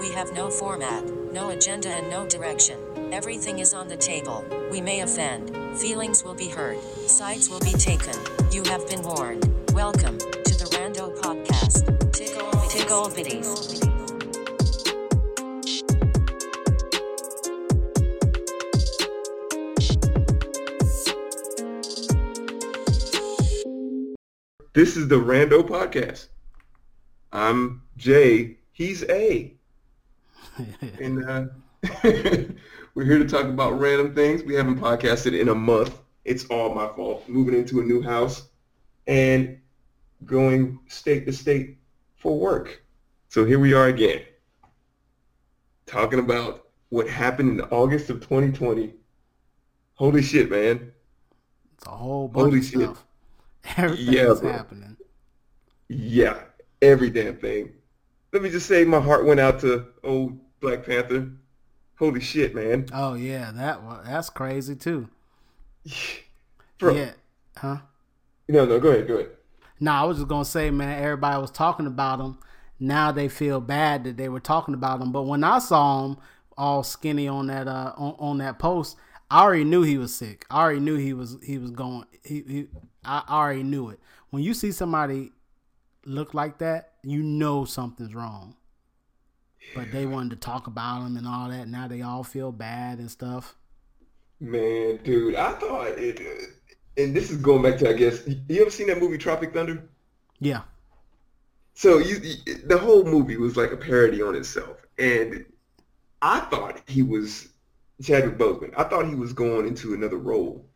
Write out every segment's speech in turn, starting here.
We have no format, no agenda, and no direction. Everything is on the table. We may offend. Feelings will be hurt. Sides will be taken. You have been warned. Welcome to the Rando Podcast. Tickle, tickle bitties. This is the Rando Podcast. I'm Jay. He's A. and uh, we're here to talk about random things. We haven't podcasted in a month. It's all my fault. Moving into a new house and going state to state for work. So here we are again, talking about what happened in August of 2020. Holy shit, man. It's a whole bunch Holy of shit. stuff. Everything's Yeah, bro. happening. Yeah, every damn thing. Let me just say my heart went out to old Black Panther. Holy shit, man. Oh yeah, that wa- that's crazy too. Bro, Yeah, huh? no, no, go ahead, go ahead. No, I was just gonna say, man, everybody was talking about him. Now they feel bad that they were talking about him. But when I saw him all skinny on that uh on, on that post, I already knew he was sick. I already knew he was he was going. He, he I already knew it. When you see somebody look like that, you know something's wrong. But they wanted to talk about him and all that. Now they all feel bad and stuff. Man, dude, I thought it, uh, and this is going back to, I guess, you ever seen that movie Tropic Thunder? Yeah, So you, you- the whole movie was like a parody on itself, and I thought he was Chadwick Boseman. I thought he was going into another role.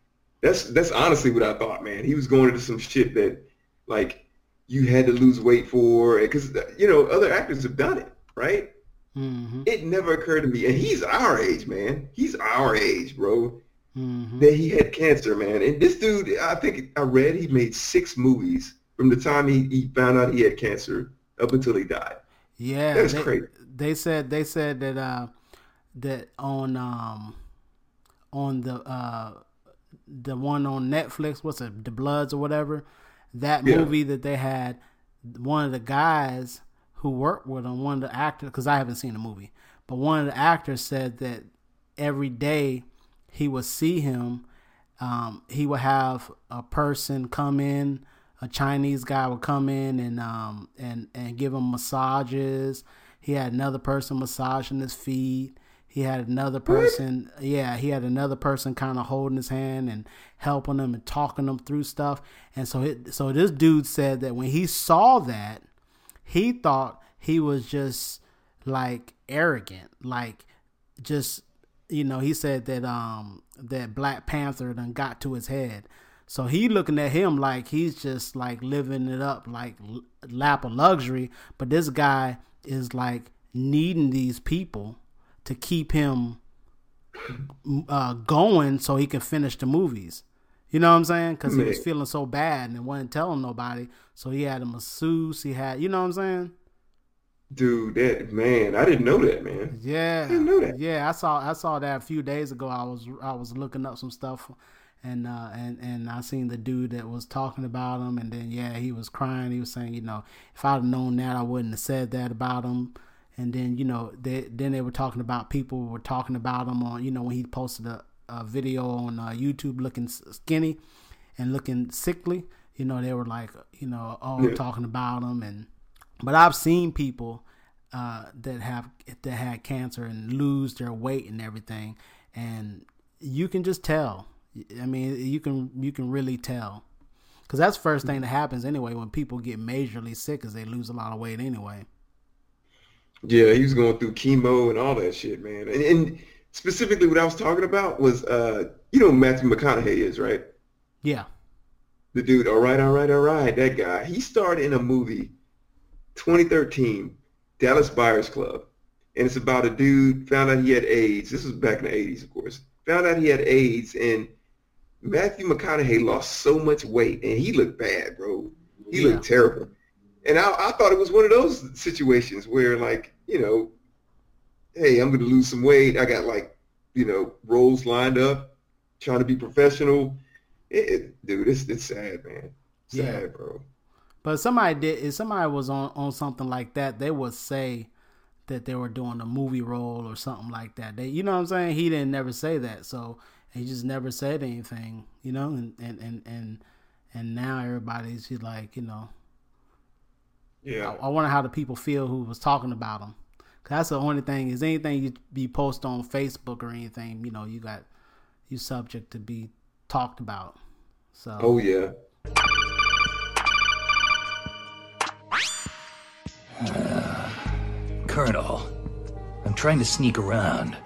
That's that's honestly what I thought, man. He was going into some shit that, like, you had to lose weight for, because you know other actors have done it, right? Hmm It never occurred to me, and he's our age, man. He's our age, bro. hmm that he had cancer, man. And this dude, I think I read he made six movies from the time he, he found out he had cancer up until he died. Yeah, That's crazy. They said they said that uh that on um on the uh the one on Netflix, what's it, The Bloods or whatever, that Yeah. movie that they had one of the guys who worked with him, one of the actors, because I haven't seen the movie, but one of the actors said that every day he would see him, um, he would have a person come in, a Chinese guy would come in and um and and give him massages. He had another person massaging his feet. He had another person, yeah, he had another person kind of holding his hand and helping him and talking him through stuff. And so, it, so this dude said that when he saw that, he thought he was just like arrogant, like just you know. He said that um that Black Panther done got to his head, so he looking at him like he's just like living it up, like lap of luxury. But this guy is like needing these people to keep him uh, going so he can finish the movies. You know what I'm saying? Because he was feeling so bad and it wasn't telling nobody. So he had a masseuse. He had, you know what I'm saying? Dude, that man, I didn't know that, man. Yeah, didn't know that. yeah. I saw I saw that a few days ago. I was I was looking up some stuff, and uh, and and I seen the dude that was talking about him, and then yeah, he was crying. He was saying, you know, if I'd have known that, I wouldn't have said that about him. And then you know, they then they were talking about people were talking about him on you know when he posted a, a video on uh, YouTube looking skinny and looking sickly. You know, they were like, you know, all Yeah. talking about them. and but I've seen people uh, that have that had cancer and lose their weight and everything, and you can just tell. I mean, you can you can really tell, because that's the first thing that happens anyway when people get majorly sick, is they lose a lot of weight anyway. Yeah, he was going through chemo and all that shit, man. And, and specifically what I was talking about was, uh, you know who Matthew McConaughey is, right? Yeah, The dude, all right, all right, all right, that guy. He starred in a movie, 2013, Dallas Buyers Club. And it's about a dude found out he had AIDS. This was back in the 80s, of course. Found out he had AIDS, and Matthew McConaughey lost so much weight, and he looked bad, bro. He Yeah. looked terrible. And I, I thought it was one of those situations where, like, you know, hey, I'm going to lose some weight. I got, like, you know, roles lined up, trying to be professional. It, it, dude, it's, it's sad, man. Sad, Yeah. bro. but somebody did if somebody was on on something like that, they would say that they were doing a movie role or something like that. They, you know what I'm saying? He didn't never say that, so he just never said anything, you know. And and and and, and now everybody's just like, you know, Yeah. I, I wonder how the people feel who was talking about him. Cause that's the only thing is anything you be post on Facebook or anything, you know, you got you subject to be talked about. So Oh yeah. Uh, Colonel, I'm trying to sneak around,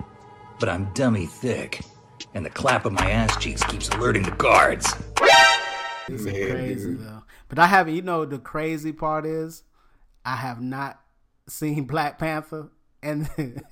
but I'm dummy thick, and the clap of my ass cheeks keeps alerting the guards. It's Man, crazy dude. though. But I haven't. You know, the crazy part is, I have not seen Black Panther, and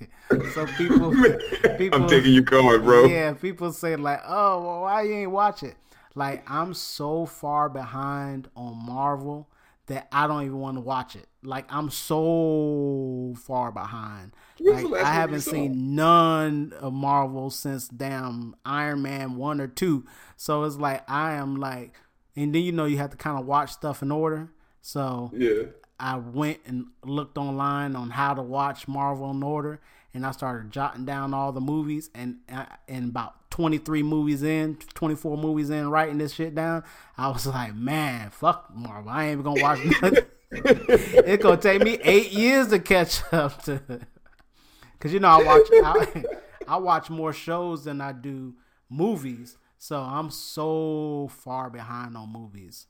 so people, people, I'm taking your card, bro. yeah, people say like, "Oh, well, why you ain't watch it?" Like I'm so far behind on Marvel that I don't even want to watch it. Like I'm so far behind. Like I haven't seen none of Marvel since damn Iron Man one or two. So it's like I am like, and then you know you have to kind of watch stuff in order. So Yeah. I went and looked online on how to watch Marvel in order, and I started jotting down all the movies. And uh, and about twenty three movies in, twenty four movies in, writing this shit down, I was like, man, fuck Marvel. I ain't even gonna watch nothing. it's gonna take me eight years to catch up to. Cause you know I watch I, I watch more shows than I do movies, so I'm so far behind on movies.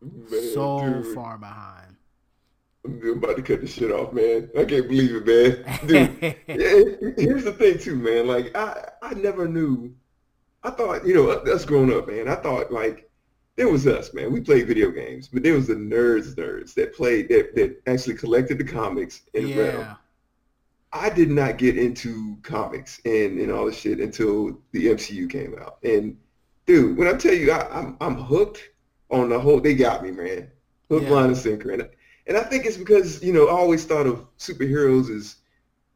Man, So dude. far behind. I'm about to cut this shit off, man. I can't believe it, man. Dude, yeah, here's the thing too, man. Like I, I never knew. I thought, you know, us growing up, man. I thought like there was us, man. We played video games, but there was the nerds, nerds that played that that actually collected the comics and read them. Yeah. I did not get into comics and, and all this shit until the MCU came out. And dude, when I tell you I, I'm I'm hooked on the whole, they got me, man. Hook, Yeah. line, and sinker. And and I think it's because you know I always thought of superheroes as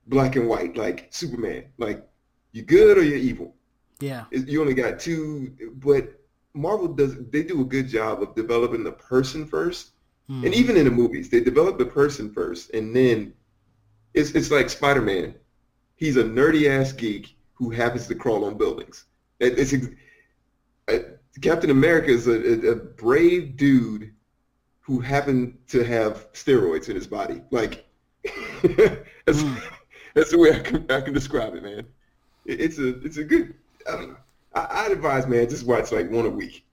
black and white, like Superman, like you're good or you're evil. Yeah. It- You only got two, but Marvel does they do a good job of developing the person first Mm. and even in the movies, they develop the person first, and then it's it's like Spider Man. He's a nerdy ass geek who happens to crawl on buildings. It- It's ex- uh, Captain America is a, a, a brave dude who happened to have steroids in his body. Like that's, Mm. that's the way I can, I can describe it, man. It, it's a it's a good. I don't know. I, I'd advise, man, just watch like one a week.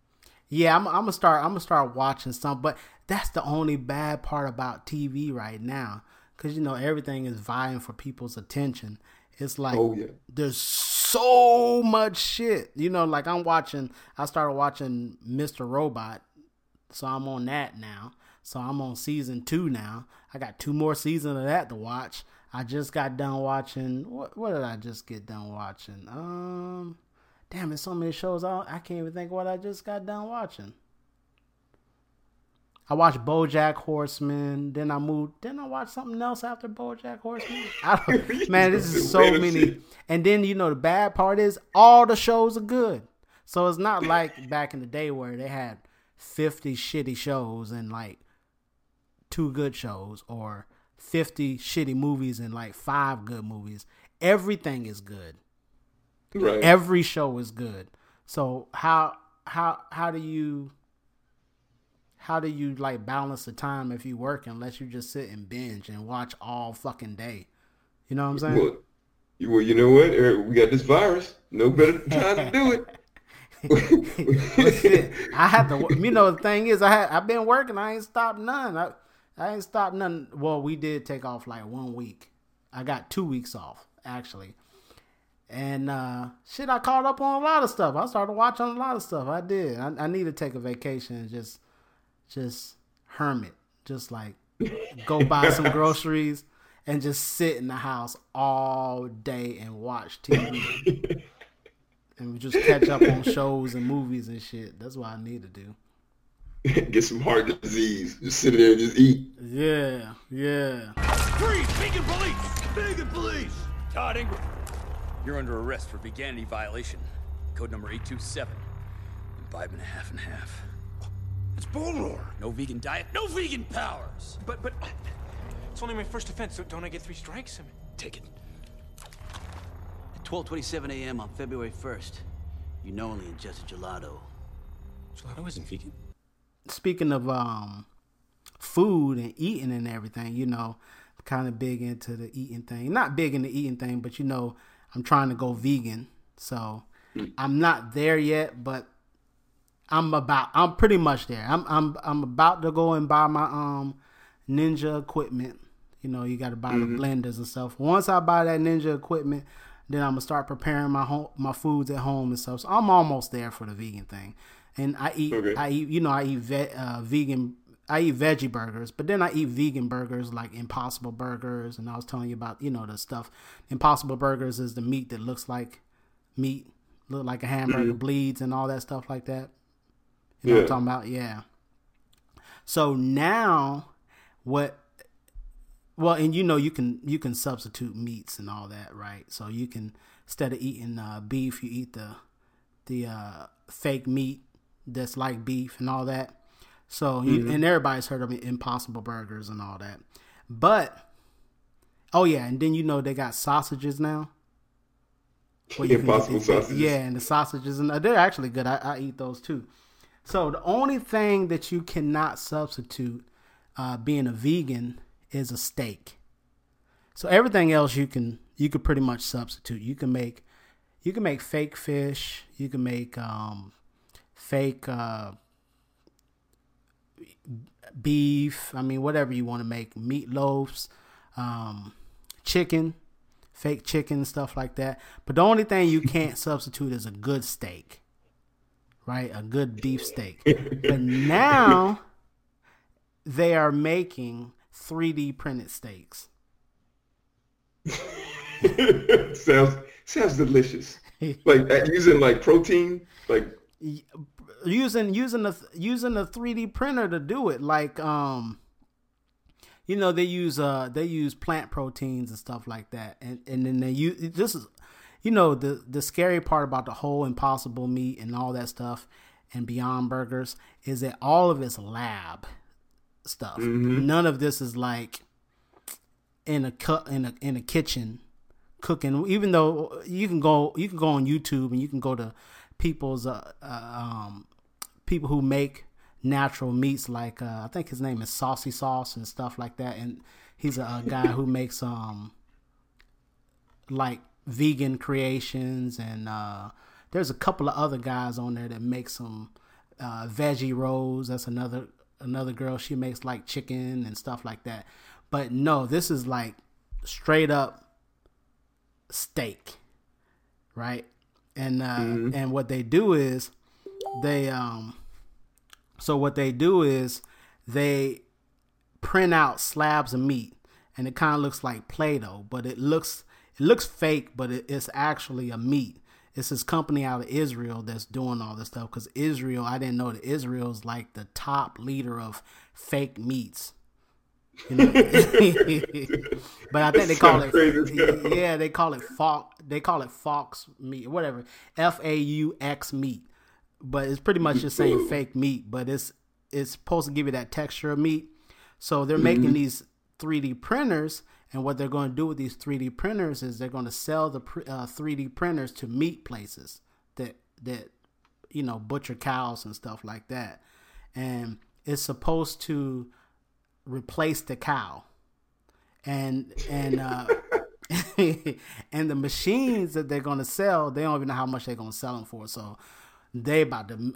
Yeah, I'm, I'm gonna start. I'm gonna start watching some, but that's the only bad part about TV right now, because you know everything is vying for people's attention. It's like Oh yeah. there's so much shit. You know, like I'm watching. I started watching Mr. Robot, so I'm on that now. So I'm on season two now. I got two more seasons of that to watch. I just got done watching. What, what did I just get done watching? Um, damn, there's so many shows. I, I can't even think what I just got done watching. I watched BoJack Horseman. Then I moved. Then I watched something else after BoJack Horseman. I don't, man, this is so many. And then you know the bad part is all the shows are good. So it's not like back in the day where they had fifty shitty shows and like two good shows, or fifty shitty movies and like five good movies. Everything is good. Right. Every show is good. So how how how do you how do you like balance the time if you work unless you just sit and binge and watch all fucking day? You know what I'm saying? Well, you, well, you know what? We got this virus. No better time to do it. Shit, I had to. You know, the thing is, I had I've been working. I ain't stopped none. I I ain't stopped none. Well, we did take off like one week. I got two weeks off actually, and uh shit, I caught up on a lot of stuff. I started watching a lot of stuff. I did. I, I need to take a vacation and just just hermit, just like go buy some groceries and just sit in the house all day and watch TV and we just catch up on shows and movies and shit. That's what I need to do. Get some heart disease. Just sit there and just eat. Yeah, yeah. Freeze! Vegan police! Vegan police! Todd Ingram, you're under arrest for veganity violation. Code number 827. Imbibement half and half. It's Bulnor. No vegan diet, no vegan powers. But, but, uh, It's only my first offense, so don't I get three strikes? I mean, Take it. At 12:27 a.m. on February 1st, you knowingly ingested gelato. gelato isn't vegan. speaking of um food and eating and everything, you know, kind of big into the eating thing. Not big into eating thing, but you know, I'm trying to go vegan. So I'm not there yet, but I'm about I'm pretty much there. I'm I'm I'm about to go and buy my um ninja equipment. You know, you got to buy the blenders and stuff. Once I buy that ninja equipment, then I'm gonna start preparing my home my foods at home and stuff. So I'm almost there for the vegan thing. And I eat Okay. I eat you know I eat ve- uh, vegan I eat veggie burgers, but then I eat vegan burgers like Impossible Burgers, and I was telling you about you know the stuff. Impossible Burgers is the meat that looks like meat, look like a hamburger, bleeds, and all that stuff like that. You know what I'm talking about? Yeah. So now, what? Well, and you know you can you can substitute meats and all that, right? So you can instead of eating uh, beef, you eat the the uh, fake meat that's like beef and all that. So you, and everybody's heard of Impossible Burgers and all that, but oh yeah, and then you know they got sausages now. Where you can Impossible sausages. Yeah, and the sausages and they're actually good. I, I eat those too. So the only thing that you cannot substitute uh, being a vegan is a steak. So everything else you can you could pretty much substitute. You can make you can make fake fish. You can make um, fake uh, beef. I mean, whatever you want to make, meatloafs, um, chicken, fake chicken, stuff like that. But the only thing you can't substitute is a good steak, right? A good beef steak. but now they are making 3D printed steaks. sounds sounds delicious. Like uh, using like protein, like using using the using the 3D printer to do it. Like um, you know they use uh they use plant proteins and stuff like that, and and then they use this is you know the the scary part about the whole Impossible meat and all that stuff and Beyond Burgers is that all of it's lab stuff. None of this is like in a cut in a in a kitchen cooking. Even though you can go you can go on YouTube and you can go to people's uh, uh, um people who make natural meats like uh, I think his name is Saucy Sauce and stuff like that, and he's a, a guy who makes um like vegan creations and uh there's a couple of other guys on there that make some uh veggie rolls that's another another girl she makes like chicken and stuff like that. But no this is like straight up steak right? And uh and what they do is they um so what they do is they print out slabs of meat and it kind of looks like play-doh but it looks it looks fake but it, it's actually a meat it's this company out of israel that's doing all this stuff because israel i didn't know that israel is like the top leader of fake meats. You know? but i think they call Sounds crazy as it yeah they call it fox they call it fox meat whatever. F-a-u-x meat. But it's pretty much just saying fake meat but it's it's supposed to give you that texture of meat. So they're making mm-hmm. these 3d printers and what they're going to do with these 3d printers is they're going to sell the uh, 3d printers to meat places that that you know butcher cows and stuff like that and it's supposed to replace the cow and and uh and the machines that they're gonna sell, they don't even know how much they're gonna sell them for. So they about to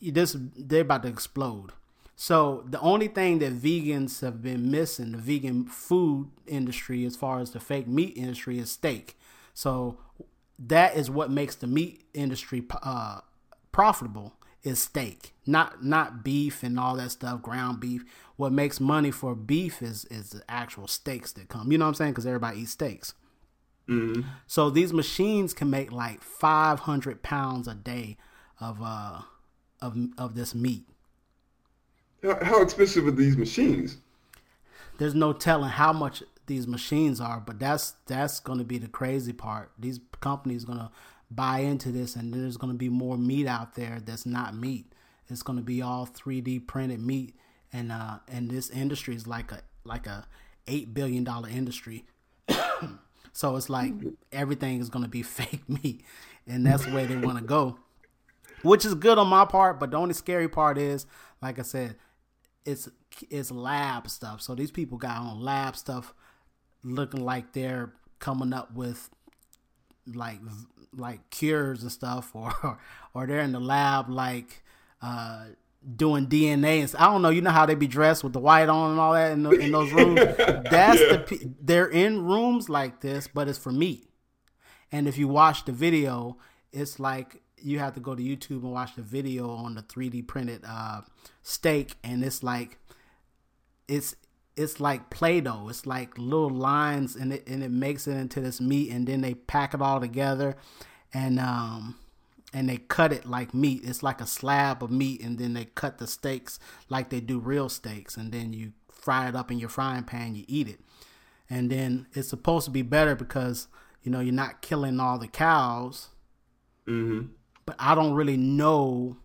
this they're about to explode. So the only thing that vegans have been missing, the vegan food industry, as far as the fake meat industry, is steak. So that is what makes the meat industry uh, profitable is steak, not not beef and all that stuff, ground beef. What makes money for beef is is the actual steaks that come. You know what I'm saying? Because everybody eats steaks. So these machines can make like 500 pounds a day of uh of of this meat. How, how expensive are these machines? There's no telling how much these machines are, but that's that's going to be the crazy part. These companies going to buy into this, and there's going to be more meat out there that's not meat. It's going to be all 3D printed meat, and uh, and this industry is like a like a eight billion dollar industry. so it's like everything is gonna be fake meat, and that's way they want to go, which is good on my part. But the only scary part is, like I said, it's it's lab stuff. So these people got on lab stuff, looking like they're coming up with like like cures and stuff, or or they're in the lab like uh, doing DNA and I don't know. You know how they be dressed with the white on and all that in, the, in those rooms. That's yeah. the they're in rooms like this, but it's for meat. And if you watch the video, it's like you have to go to YouTube and watch the video on the 3D printed uh, steak, and it's like it's it's like Play-Doh. It's like little lines, and it and it makes it into this meat, and then they pack it all together, and um and they cut it like meat. It's like a slab of meat, and then they cut the steaks like they do real steaks, and then you fry it up in your frying pan. You eat it, and then it's supposed to be better because you know you're not killing all the cows. Mm-hmm. But I don't really know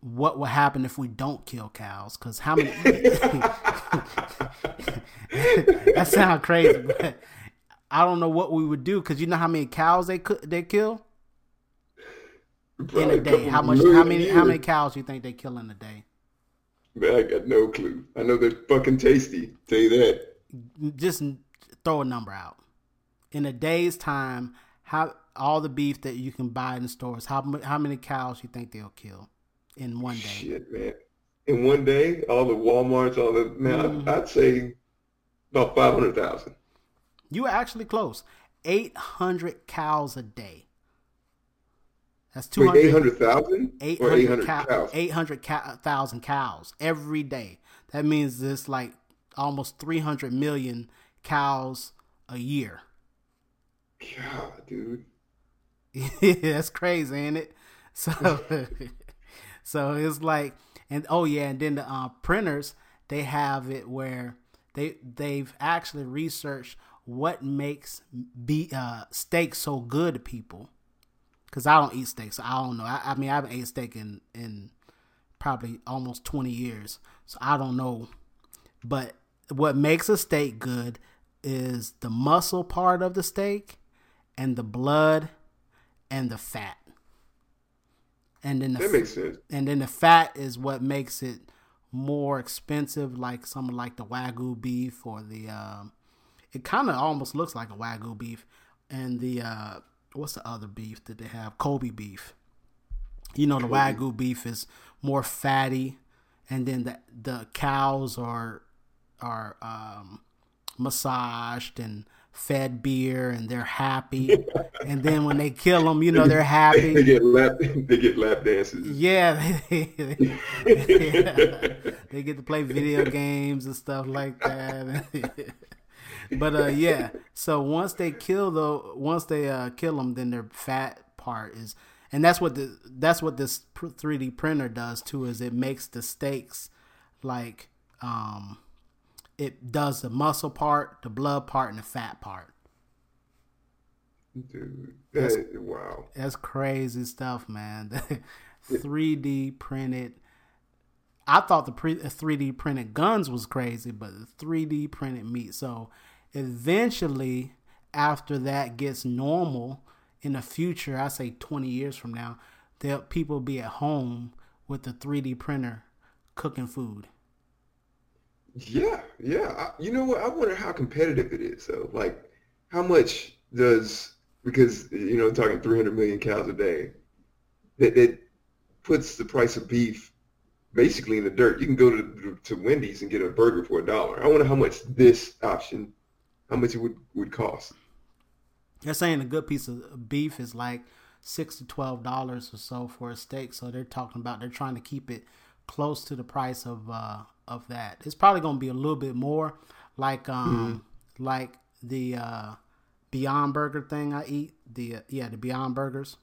what will happen if we don't kill cows because how many that sounds crazy but i don't know what we would do because you know how many cows they could they kill? In a day. how much how many years. how many cows do you think they kill in a day? Man i got no clue. I know they're fucking tasty tell you that. Just throw a number out. In a day's time how all the beef that you can buy in the stores how, how many cows you think they'll kill in one day. Shit, man. In one day, all the WalMarts, all the man, mm-hmm. I'd, I'd say about five hundred thousand. You were actually close. Eight hundred cows a day. That's two hundred. Eight hundred thousand. Eight hundred cows. Eight hundred thousand cows every day. That means it's like almost three hundred million cows a year. God, dude. Yeah, that's crazy, ain't it? So So it's like, and oh yeah, and then the uh, printers they have it where they they've actually researched what makes be uh, steak so good to people. Cause I don't eat steak, so I don't know. I, I mean, I haven't ate steak in in probably almost twenty years, so I don't know. But what makes a steak good is the muscle part of the steak and the blood and the fat and then the that makes sense. And then the fat is what makes it more expensive, like something like the wagyu beef or the. Um, it kind of almost looks like a wagyu beef, and the uh, what's the other beef that they have? Kobe beef. You know, the Kobe. wagyu beef is more fatty, and then the the cows are are um, massaged and fed beer and they're happy. and then when they kill them, you know they're happy. they get lap. They get lap dances. Yeah, they, they get to play video games and stuff like that. but uh, yeah. So once they kill the, once they uh, kill them, then their fat part is, and that's what the that's what this 3D printer does too. Is it makes the steaks like um it does the muscle part, the blood part, and the fat part. Dude, that, that's, wow, that's crazy stuff, man. 3D printed. I thought the pre- 3D printed guns was crazy, but the 3D printed meat. So eventually, after that gets normal in the future, I say 20 years from now, there people be at home with the 3D printer cooking food. Yeah, yeah. I, you know what? I wonder how competitive it is. So, like, how much does because you know talking 300 million cows a day, that that puts the price of beef basically in the dirt. You can go to to Wendy's and get a burger for a dollar. I wonder how much this option, how much it would would cost. They're saying a good piece of beef is like six to twelve dollars or so for a steak. So they're talking about they're trying to keep it close to the price of uh, of that. It's probably going to be a little bit more like um mm-hmm. like the uh Beyond Burger thing I eat. The uh, yeah, the Beyond Burgers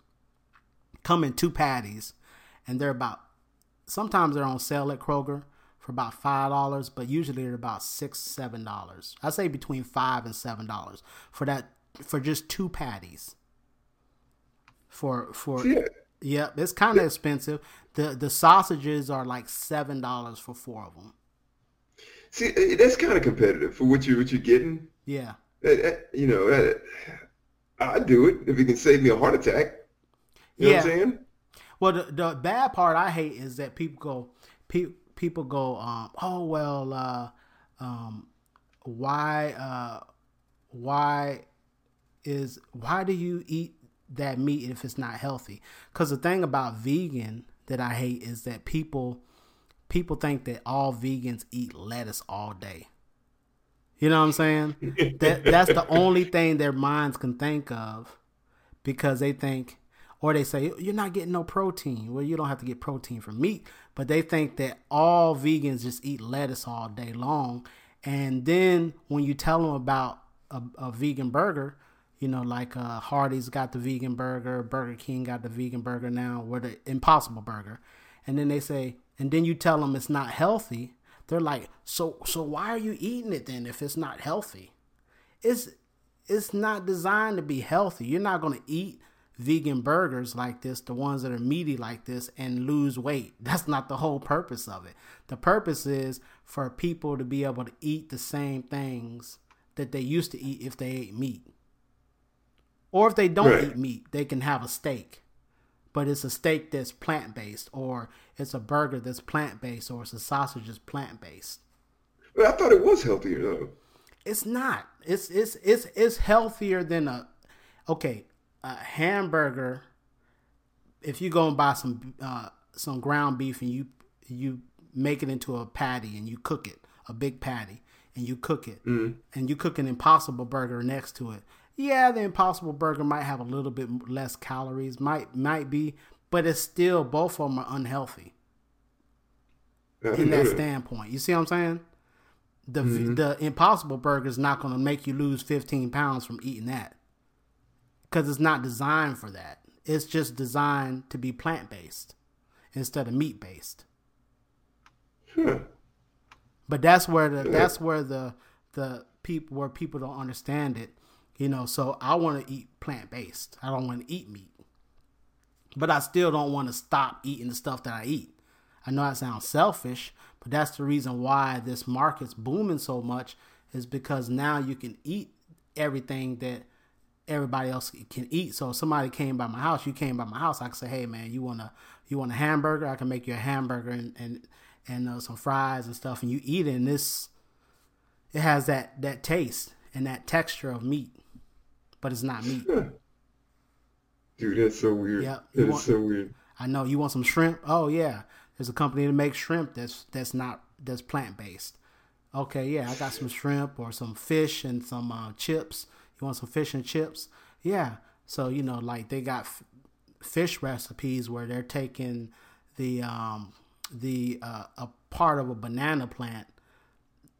come in two patties and they're about sometimes they're on sale at Kroger for about five dollars, but usually they're about six, seven dollars. I say between five and seven dollars for that for just two patties. For for yeah, yeah it's kind of expensive. The the sausages are like seven dollars for four of them. See, eh, that's kind of competitive for what you what you're getting. Yeah. Uh, uh, You know, uh, I'd do it if it can save me a heart attack. You know Yeah. what I'm saying? Well, the, the bad part I hate is that people go, pe- people go, um, oh well, uh, um, why, uh, why is why do you eat that meat if it's not healthy? Because the thing about vegan that I hate is that people, people think that all vegans eat lettuce all day. You know what I'm saying? that that's the only thing their minds can think of because they think or they say you're not getting no protein. Well, you don't have to get protein from meat, but they think that all vegans just eat lettuce all day long. And then when you tell them about a, a vegan burger, you know, like uh, Hardee's got the vegan burger, Burger King got the vegan burger now, or the Impossible Burger, and then they say, and then you tell them it's not healthy. They're like, so so why are you eating it then if it's not healthy? It's it's not designed to be healthy. You're not going to eat vegan burgers like this, the ones that are meaty like this, and lose weight. That's not the whole purpose of it. The purpose is for people to be able to eat the same things that they used to eat if they ate meat. Or if they don't Right. eat meat, they can have a steak. But it's a steak that's plant based, or it's a burger that's plant based, or it's a sausage that's plant based. I thought it was healthier though. It's not. It's it's it's it's healthier than a okay a hamburger. If you go and buy some uh, some ground beef and you you make it into a patty and you cook it, a big patty, and you cook it, and you cook an Impossible Burger next to it. Yeah, the Impossible Burger might have a little bit less calories, might might be, but it's still both of them are unhealthy in that standpoint. You see what I'm saying? The mm-hmm. the Impossible Burger is not going to make you lose 15 pounds from eating that because it's not designed for that. It's just designed to be plant based instead of meat based. Huh. But that's where the that's where the the people where people don't understand it. You know, so I want to eat plant based. I don't want to eat meat. But I still don't want to stop eating the stuff that I eat. I know that sounds selfish, but that's the reason why this market's booming so much is because now you can eat everything that everybody else can eat. So if somebody came by my house, you came by my house, I can say, "Hey man, you want a you want a hamburger? I can make you a hamburger and and and uh, some fries and stuff, and you eat it. And this it has that that taste and that texture of meat, but it's not meat. Dude, that's so weird. Yep. That is want- so weird. I know you want some shrimp. Oh yeah, there's a company that makes shrimp that's that's not that's plant based. Okay, yeah, I got some shrimp or some fish and some uh, chips. You want some fish and chips? Yeah. So you know, like they got f- fish recipes where they're taking the um the uh, a part of a banana plant,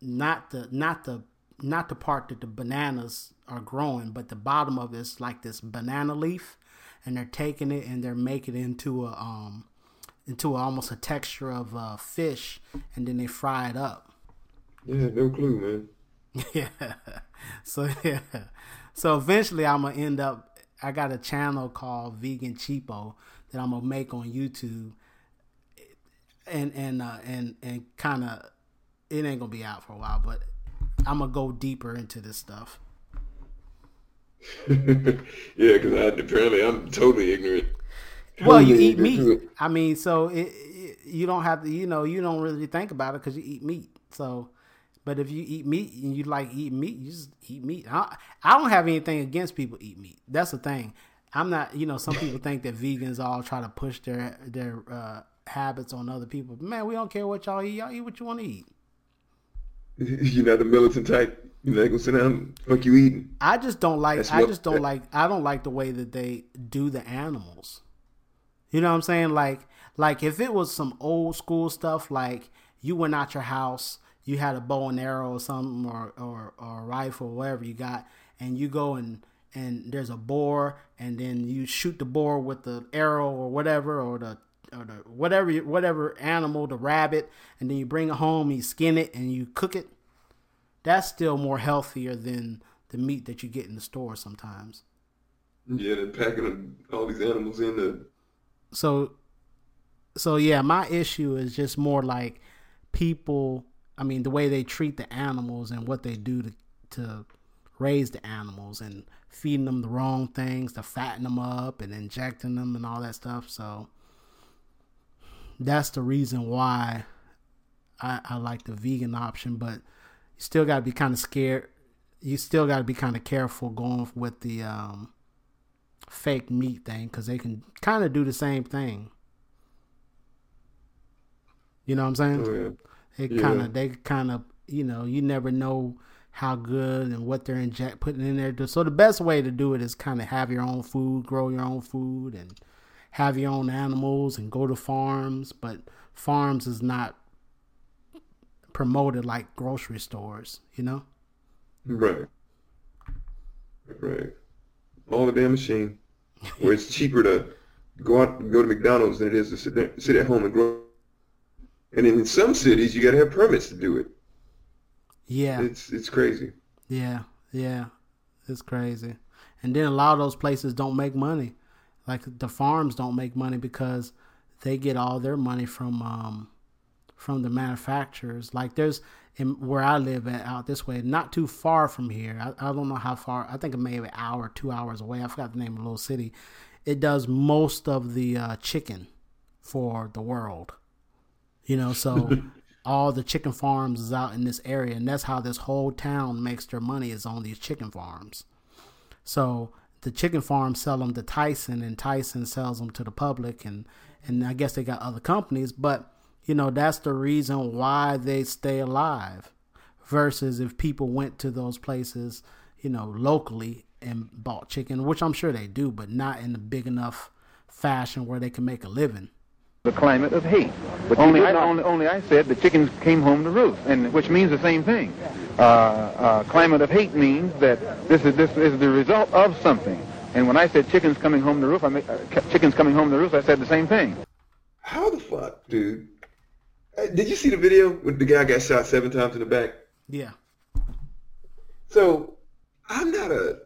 not the not the not the part that the bananas are growing, but the bottom of it's like this banana leaf, and they're taking it and they're making it into a um into a, almost a texture of uh, fish, and then they fry it up. Yeah, no clue, man. yeah. So yeah. So eventually I'm gonna end up I got a channel called Vegan Cheapo that I'm gonna make on YouTube and and uh and and kinda it ain't gonna be out for a while, but I'm gonna go deeper into this stuff. yeah, because I apparently I'm totally ignorant. Well, you Totally eat ignorant meat. I mean, so it, it, you don't have to, you know, you don't really think about it because you eat meat. So, but if you eat meat and you like eat meat, you just eat meat. I, I don't have anything against people eat meat. That's the thing. I'm not, you know, some people think that vegans all try to push their their uh, habits on other people. Man, we don't care what y'all eat. Y'all eat what you want to eat. You're not the militant type. You're not gonna sit down and fuck you eating. I just don't like. That's I what- just don't like. I don't like the way that they do the animals. You know what I'm saying? Like, like if it was some old school stuff, like you went out your house, you had a bow and arrow or something, or or, or a rifle, or whatever you got, and you go and and there's a boar, and then you shoot the boar with the arrow or whatever, or the or the whatever whatever animal, the rabbit, and then you bring it home, you skin it, and you cook it. That's still more healthier than the meat that you get in the store sometimes. Yeah, they're packing all these animals in the. so so yeah my issue is just more like people I mean, the way they treat the animals and what they do to to raise the animals and feeding them the wrong things to fatten them up and injecting them and all that stuff. So that's the reason why I, I like the vegan option, but you still got to be kind of scared. You still got to be kind of careful going with the um, fake meat thing because they can kind of do the same thing. You know what I'm saying? Oh, yeah. They Yeah. kind of, they kind of, you know, you never know how good and what they're inject putting in there. So the best way to do it is kind of have your own food, grow your own food, and have your own animals and go to farms. But farms is not promoted like grocery stores, you know. Right. Right. All the damn machine. Where it's cheaper to go out and go to McDonald's than it is to sit there, sit at home and grow. And in some cities, you got to have permits to do it. Yeah, It's it's crazy. yeah, yeah. It's crazy. And then a lot of those places don't make money. Like the farms don't make money because they get all their money from um from the manufacturers. Like there's in where I live at out this way, not too far from here. I, I don't know how far. I think it may be an hour, two hours away. I forgot the name of the little city. It does most of the uh, chicken for the world. You know, so all the chicken farms is out in this area, and that's how this whole town makes their money is on these chicken farms. So the chicken farms sell them to Tyson, and Tyson sells them to the public, and and I guess they got other companies, but you know that's the reason why they stay alive. Versus if people went to those places, you know, locally and bought chicken, which I'm sure they do, but not in a big enough fashion where they can make a living. the climate of hate. But only, I, only, only I said the chickens came home to roost, and which means the same thing. Uh, uh, climate of hate means that this is this is the result of something. And when I said chickens coming home to roost, I mean, uh, chickens coming home to roost, I said the same thing. How the fuck, dude? Did you see the video with the guy got shot seven times in the back? Yeah. So I'm not a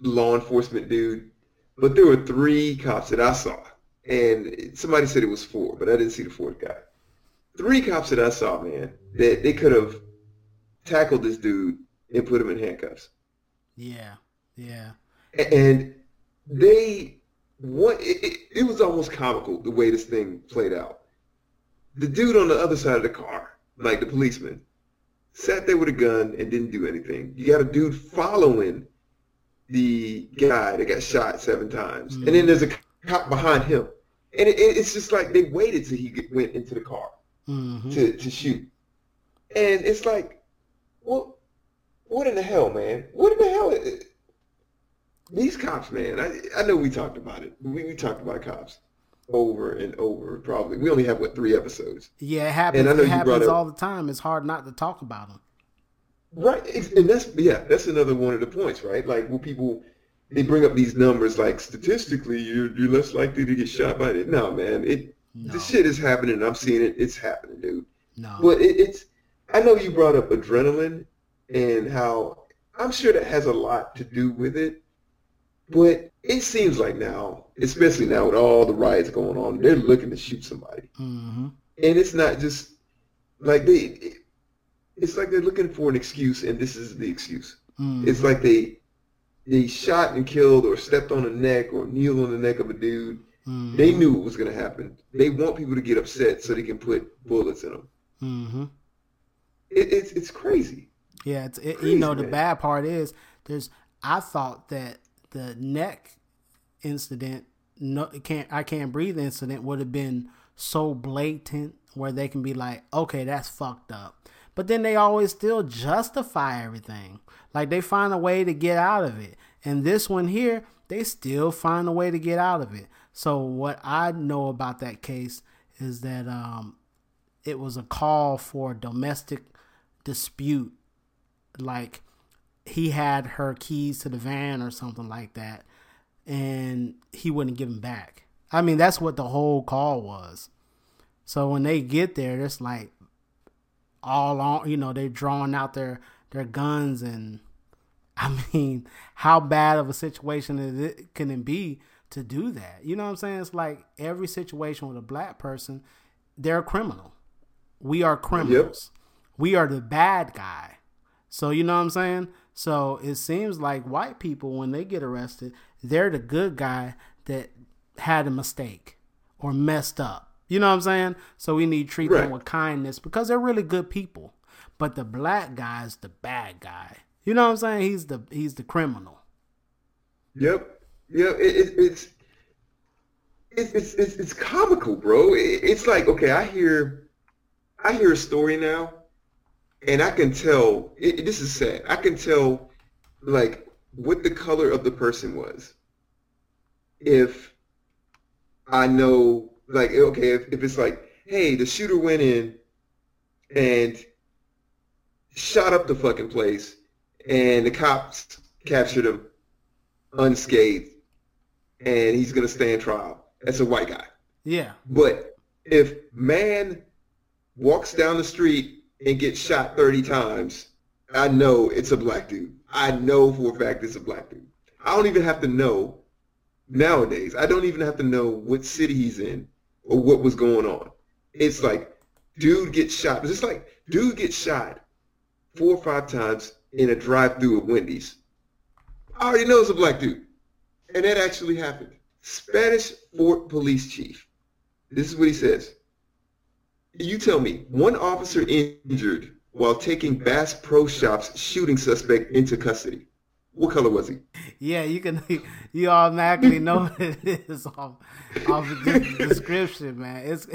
law enforcement dude, but there were three cops that I saw, and somebody said it was four, but I didn't see the fourth guy. Three cops that I saw, man, that they could have tackled this dude and put him in handcuffs, Yeah. Yeah. And they what it, it, it was almost comical the way this thing played out. The dude on the other side of the car, like the policeman, sat there with a gun and didn't do anything. You got a dude following the guy that got shot seven times, and then there's a cop behind him, and it, it- it's just like they waited till he went into the car hmm to to shoot, and it's like, well, what in the hell, man? What in the hell? i- These cops, man. I I know we talked about it. We we talked about cops over and over. Probably we only have what three episodes. Yeah, it happens. And I know It happens all the time. It's hard not to talk about them. Right, and that's yeah, that's another one of the points, right? Like when people they bring up these numbers, like statistically, you're you're less likely to get shot by it. No, man, it No. this shit is happening. I'm seeing it. It's happening, dude. No. But it, it's I know you brought up adrenaline and how I'm sure that has a lot to do with it. But it seems like now, especially now with all the riots going on, they're looking to shoot somebody, hmm and it's not just like they. It's like they're looking for an excuse, and this is the excuse. hmm It's like they they shot and killed or stepped on a neck or kneeled on the neck of a dude. hmm They knew it was going to happen. They want people to get upset so they can put bullets in them. It, it's it's crazy. Yeah, it's it, Crazy, you know the bad part is there's I thought that the neck incident no can't I can't breathe incident would have been so blatant where they can be like okay that's fucked up. But then they always still justify everything. Like they find a way to get out of it. And this one here they still find a way to get out of it. So what I know about that case is that um it was a call for domestic dispute like he had her keys to the van or something like that and he wouldn't give them back. I mean that's what the whole call was. So when they get there it's like all on you know they're drawing out their their guns and i mean how bad of a situation it can it be to do that? You know what i'm saying? It's like every situation with a black person they're a criminal. We are criminals We are the bad guy. So you know what I'm saying? So it seems like white people when they get arrested, they're the good guy that had a mistake or messed up. You know what I'm saying? So we need to treat Right. them with kindness because they're really good people. But the black guy's the bad guy. You know what I'm saying? He's the he's the criminal. Yep. Yep. It, it, it's, it's it's it's it's comical, bro. It, it's like okay, I hear, I hear a story now, and I can tell. It, this is sad. I can tell, like what the color of the person was. If I know, like, okay, if, if it's like, hey, the shooter went in and shot up the fucking place, and the cops captured him unscathed, and he's gonna stand trial. That's a white guy. Yeah. But if man walks down the street and gets shot 30 times, I know it's a black dude. I know for a fact it's a black dude. I don't even have to know nowadays. I don't even have to know what city he's in or what was going on. It's like dude gets shot. It's like dude gets shot four or five times in a drive-through at Wendy's. I already know it's a black dude. And that actually happened. Spanish Fort Police Chief. This is what he says. You tell me, one officer injured while taking Bass Pro Shops shooting suspect into custody. What color was he? Yeah, you can you automatically know what it is off off the description, man. It's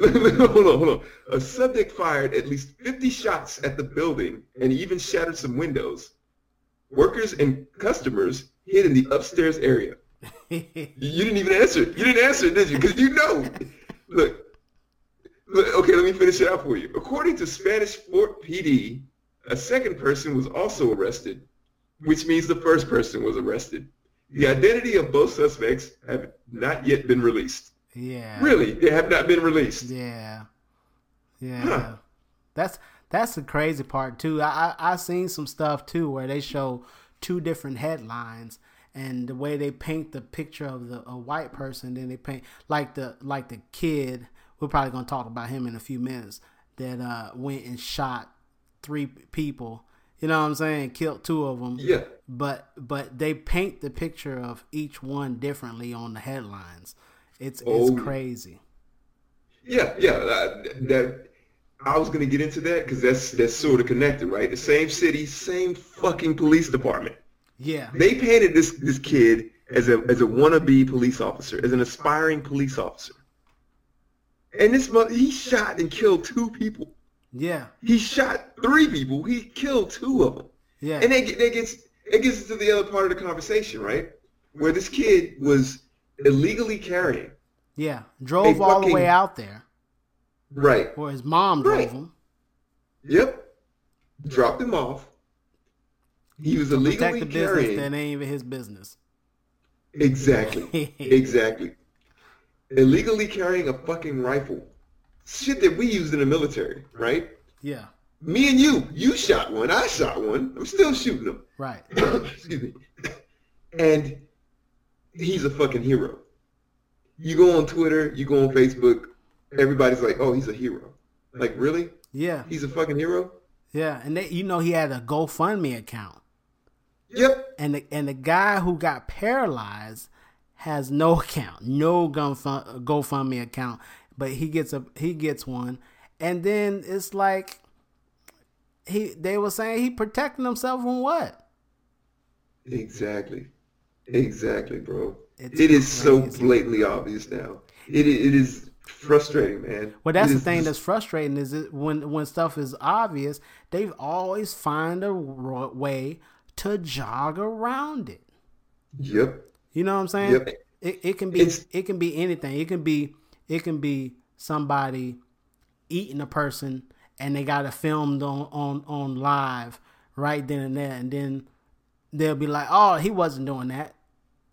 hold on, hold on. A subject fired at least 50 shots at the building and even shattered some windows. Workers and customers hid in the upstairs area. You didn't even answer. You didn't answer, it, did you? Because you know. Look, look. Okay, let me finish it out for you. According to Spanish Fort PD, a second person was also arrested, which means the first person was arrested. The identity of both suspects have not yet been released. yeah. Really, they have not been released. Yeah. Yeah. Huh. That's that's the crazy part too. I, I I seen some stuff too where they show two different headlines and the way they paint the picture of the a white person, then they paint like the like the kid. We're probably gonna talk about him in a few minutes. That uh went and shot three people. You know what I'm saying? Killed two of them. Yeah. But but they paint the picture of each one differently on the headlines. It's it's Oh. crazy. Yeah, yeah. Uh, that I was gonna get into that because that's that's sort of connected, right? The same city, same fucking police department. Yeah. They painted this this kid as a as a wannabe police officer, as an aspiring police officer. And this mother, he shot and killed two people. Yeah. He shot three people. He killed two of them. Yeah. And that, that gets it gets to the other part of the conversation, right? Where this kid was illegally carrying. Yeah, drove all the way out there, Right. or his mom drove Right. him. Yep. Dropped him off. He was Protect illegally the business carrying. that ain't even his business. Exactly. exactly. Illegally carrying a fucking rifle. Shit that we used in the military, right? Yeah, Me and you, you shot one, I shot one. I'm still shooting them. right. Excuse me. And he's a fucking hero. You go on Twitter, you go on Facebook, everybody's like, "Oh, he's a hero." Like, really? Yeah, He's a fucking hero? yeah, and they, you know he had a GoFundMe account, Yep. and the and the guy who got paralyzed has no account, no gun GoFundMe account, but he gets a he gets one, and then it's like he they were saying he protecting himself from what? Exactly. Exactly, bro. It's it is so blatantly obvious now. It, it is frustrating, man. Well, that's It the thing just- that's frustrating is it when when stuff is obvious, they've always find a way to jog around it. Yep. You know what I'm saying? Yep. It, it can be It's- it can be anything. It can be it can be somebody eating a person and they got it filmed on on on live right then and there, and then they'll be like, "Oh, he wasn't doing that."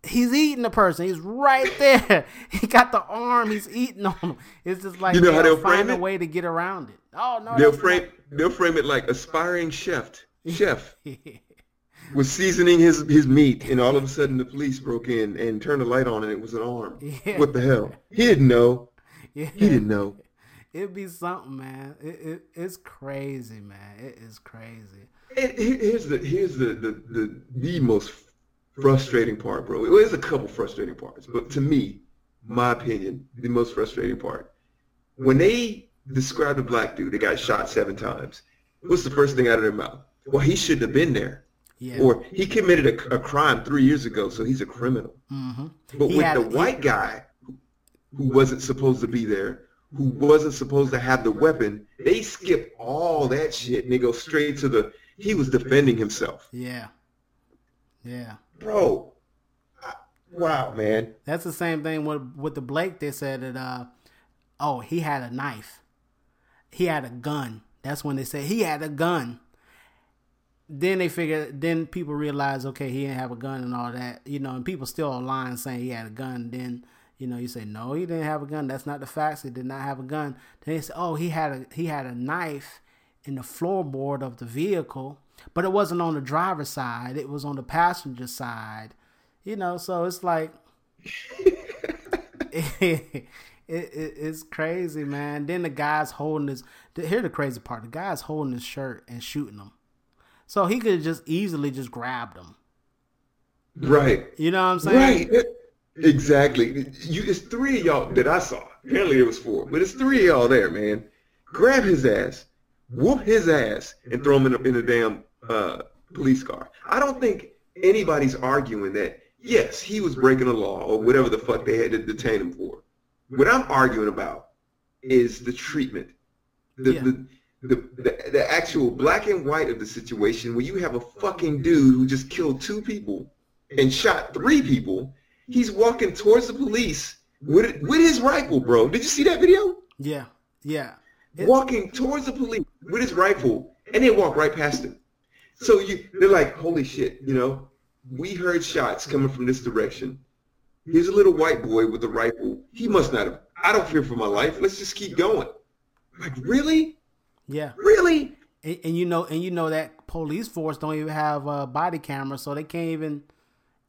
He's eating the person. He's right there. he got the arm. He's eating on him. It's just like You know how they'll they'll frame find a it? way to get around it. Oh no, They'll frame they'll frame it like aspiring chef. Chef was seasoning his his meat, and all of a sudden the police broke in and turned the light on, and it was an arm. Yeah. What the hell? He didn't know. Yeah. He didn't know. It'd be something, man. It, it it's crazy, man. It is crazy. And here's the here's the the the, the most frustrating part, bro. Well, there's a couple frustrating parts, but to me, my opinion, the most frustrating part, when they described the black dude that got shot seven times, what's the first thing out of their mouth? Well, he shouldn't have been there. Yeah. Or he committed a, a crime three years ago, so he's a criminal. Mm-hmm. But He with had- the he- white guy who- who wasn't supposed to be there, who wasn't supposed to have the weapon, they skip all that shit and they go straight to the he was defending himself. Yeah. Yeah. Bro, I- wow, man. That's the same thing with with the Blake. They said that uh, oh, he had a knife, he had a gun. That's when they said he had a gun. Then they figure Then people realize okay, he didn't have a gun and all that, you know. And people still online saying he had a gun. Then you know, you say no, he didn't have a gun. That's not the facts. He did not have a gun. Then they say, oh, he had a he had a knife in the floorboard of the vehicle, but it wasn't on the driver's side. It was on the passenger side. You know, so it's like it, it, it's crazy, man. Then the guy's holding his. Here the crazy part: the guy's holding his shirt and shooting him. So he could have just easily just grabbed him. Right. You know what I'm saying? Right. Exactly. You, it's three of y'all that I saw. Apparently it was four, but it's three of y'all there, man. Grab his ass, whoop his ass, and throw him in a, in a damn uh, police car. I don't think anybody's arguing that. Yes, he was breaking the law or whatever the fuck they had to detain him for. What I'm arguing about is the treatment, the Yeah. the, the, the the actual black and white of the situation where you have a fucking dude who just killed two people and shot three people. He's walking towards the police with with his rifle, bro. Did you see that video? Yeah, yeah. It- walking towards the police with his rifle, and they walk right past him. So you, they're like, "Holy shit!" You know, we heard shots coming from this direction. Here's a little white boy with a rifle. He must not have. I don't fear for my life. Let's just keep going. Like, really, yeah. really? And, and you know, and you know that police force don't even have uh, body cameras, so they can't even.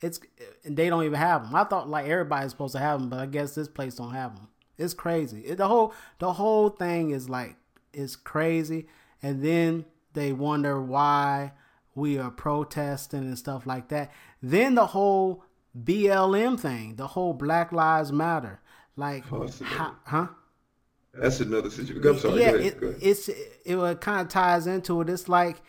It's and they don't even have them. I thought like everybody's supposed to have them, but I guess this place don't have them. It's crazy. It, the whole the whole thing is like it's crazy, and then they wonder why we are protesting and stuff like that. Then the whole BLM thing, the whole Black Lives Matter, like, Oh, another- huh? That's another situation. I'm sorry. yeah, go ahead. it, go ahead. it's it kind of ties into it. It's like,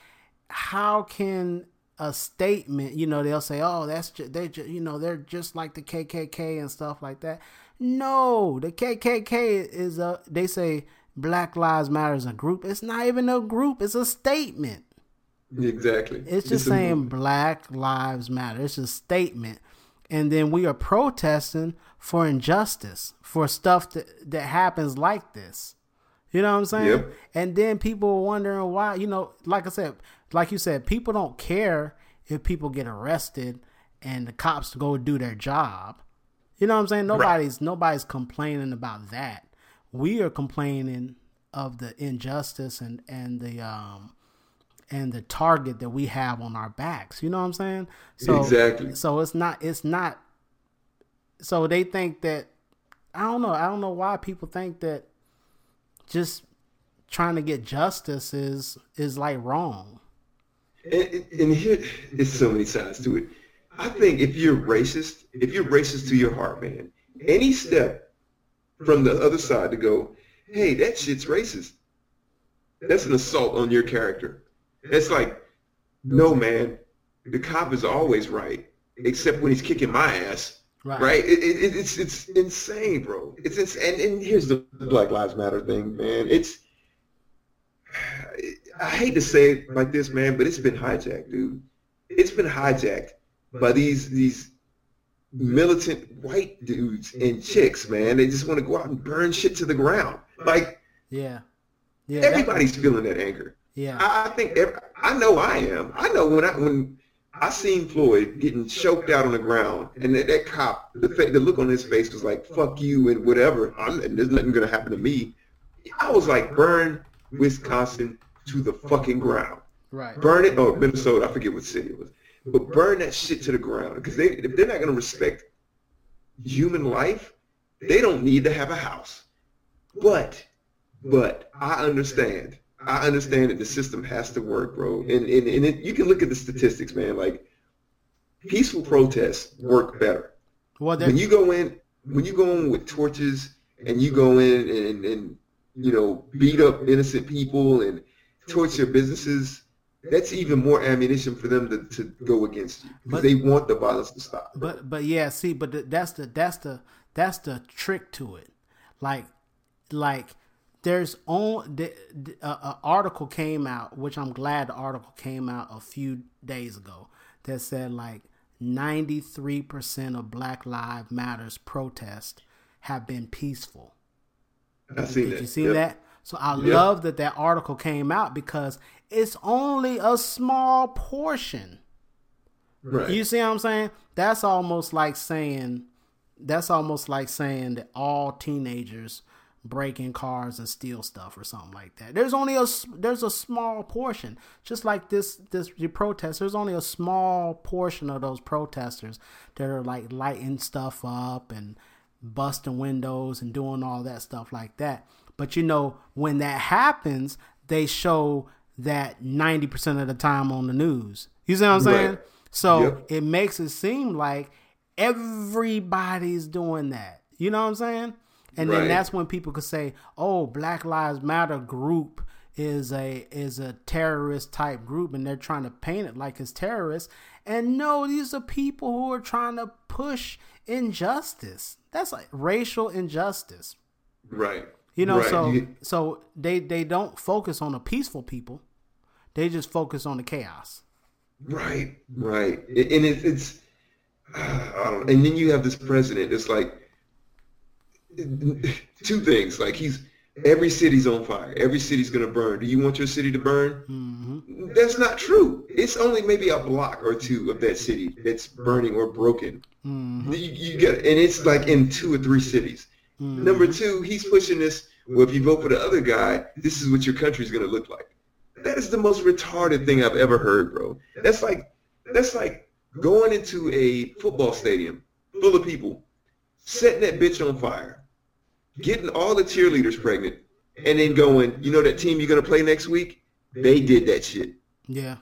how can a statement, you know, they'll say, "Oh, that's ju- they, ju- you know, they're just like the KKK and stuff like that." No, the KKK is a. They say Black Lives Matter is a group. It's not even a group. It's a statement. exactly. It's just a saying. Black Lives Matter. It's a statement. And then we are protesting for injustice, for stuff that, that happens like this. You know what I'm saying? Yep. And then people are wondering why, you know, like I said, like you said, people don't care if people get arrested and the cops go do their job. You know what I'm saying? Nobody's nobody's complaining about that. We are complaining of the injustice and and the um and the target that we have on our backs. You know what I'm saying? So Exactly. So it's not it's not so they think that I don't know, I don't know why people think that just trying to get justice is is like wrong. And, and here, there's so many sides to it. I think if you're racist, if you're racist to your heart, man, any step from the other side to go, hey, that shit's racist. That's an assault on your character. It's like, no, man, the cop is always right, except when he's kicking my ass. Right. Right? It, it, it's it's insane, bro. It's insane. And, and here's the Black Lives Matter thing, man. It's I hate to say it like this, man, but it's been hijacked, dude. It's been hijacked by these these militant white dudes and chicks, man. They just want to go out and burn shit to the ground. Like Yeah. Yeah. everybody's feeling that anger. yeah. I, I think every, I know I am. I know when I when I seen Floyd getting choked out on the ground, and that, that cop, the fa- the look on his face was like "fuck you" and whatever. I'm, and there's nothing gonna happen to me. I was like, burn Wisconsin to the fucking ground. right. Burn it, or Minnesota, I forget what city it was. But burn that shit to the ground because they if they're not gonna respect human life, they don't need to have a house. But but I understand. I understand that the system has to work, bro. And and, and it, you can look at the statistics, man. Like peaceful protests work better. Well, when you go in, when you go in with torches and you go in and, and you know beat up innocent people and torture businesses, that's even more ammunition for them to, to go against you because they want the violence to stop. But but yeah, see, but that's the that's the that's the trick to it. Like like there's on the, the uh, article came out, which I'm glad the article came out a few days ago that said like 93% of Black Lives Matters protests have been peaceful. I see Did that. you see Yep. that? So I Yep. love that that article came out because it's only a small portion. Right. You see what I'm saying? That's almost like saying that's almost like saying that all teenagers break in cars and steal stuff or something like that. There's only a there's a small portion. Just like this this the protest, there's only a small portion of those protesters that are like lighting stuff up and busting windows and doing all that stuff like that. But you know, when that happens, they show that 90% of the time on the news. You see what I'm saying? Right. So Yep. it makes it seem like everybody's doing that. You know what I'm saying? And then that's when people could say, "Oh, Black Lives Matter group is a is a terrorist type group and they're trying to paint it like it's terrorists." And no, these are people who are trying to push injustice. That's like racial injustice. Right. You know, Right. so You- so they they don't focus on the peaceful people. They just focus on the chaos. Right, right, and it, it's I don't. And then you have this president. It's like two things. Like he's every city's on fire. Every city's gonna burn. Do you want your city to burn? Mm-hmm. That's not true. It's only maybe a block or two of that city that's burning or broken. Mm-hmm. You, you get, and it's like in two or three cities. Mm-hmm. Number two, he's pushing this. Well, if you vote for the other guy, this is what your country's gonna look like. That is the most retarded thing I've ever heard, bro. That's like that's like going into a football stadium full of people, setting that bitch on fire, getting all the cheerleaders pregnant, and then going, you know that team you're gonna play next week? They did that shit. Yeah,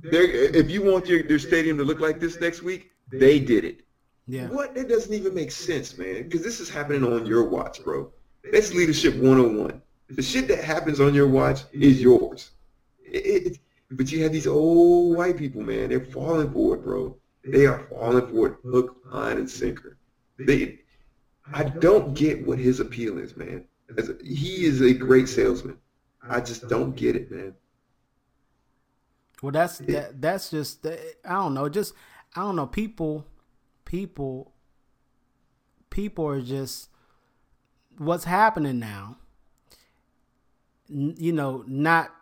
They're, if you want your, stadium to look like this next week, they did it. yeah. What? That doesn't even make sense, man. Because this is happening on your watch, bro. That's leadership 101. The shit that happens on your watch is yours. It, it, but you have these old white people, man. They're falling for it, bro. They are falling for it, hook, line, and sinker. They, I don't get what his appeal is, man. As he is a great salesman. I just don't get it, man. Well, that's that. That's just I don't know. Just I don't know. People, people, people are just what's happening now. n- You know, not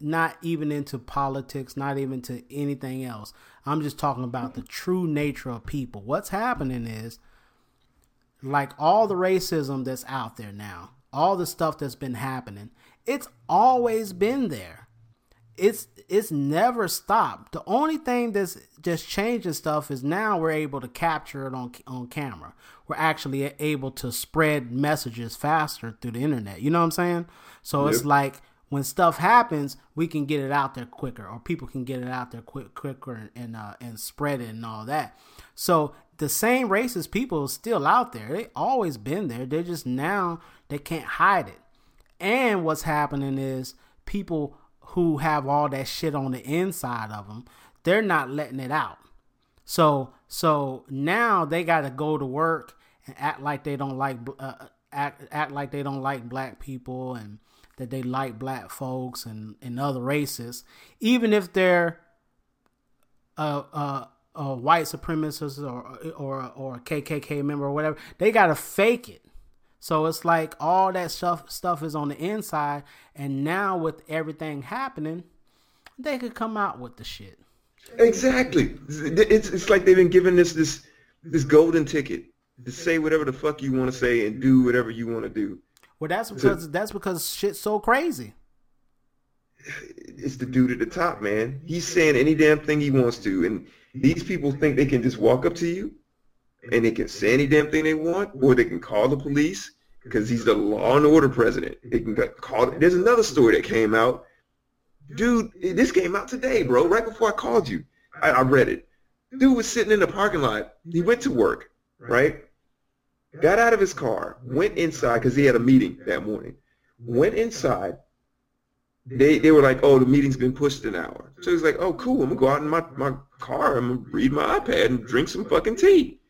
not even into politics, not even to anything else. I'm just talking about the true nature of people. What's happening is like all the racism that's out there now, all the stuff that's been happening, it's always been there. It's it's never stopped. The only thing that's just changing stuff is now we're able to capture it on on camera. We're actually able to spread messages faster through the internet. You know what I'm saying? So it's like when stuff happens, we can get it out there quicker, or people can get it out there quick, quicker, and and, uh, and spread it and all that. So the same racist people still out there. They always been there. They're just now they can't hide it. And what's happening is people who have all that shit on the inside of them, they're not letting it out. So so now they got to go to work and act like they don't like uh, act act like they don't like black people and that they like black folks and and other races, even if they're a a, a white supremacist or or or a KKK member or whatever. They got to fake it. So it's like all that stuff stuff is on the inside, and now with everything happening, they could come out with the shit. Exactly. It's it's like they've been given this this this golden ticket to say whatever the fuck you want to say and do whatever you want to do. Well, that's because that's because shit's so crazy. It's the dude at the top, man. He's saying any damn thing he wants to, and these people think they can just walk up to you and they can say any damn thing they want, or they can call the police because he's the law and order president. He can called. There's another story that came out. Dude, this came out today, bro. Right before I called you, I, I read it. Dude was sitting in the parking lot. He went to work, right? Got out of his car, went inside because he had a meeting that morning. Went inside. They they were like, oh, the meeting's been pushed an hour. So he's like, oh, cool. I'm gonna go out in my, my car. I'm gonna read my iPad and drink some fucking tea.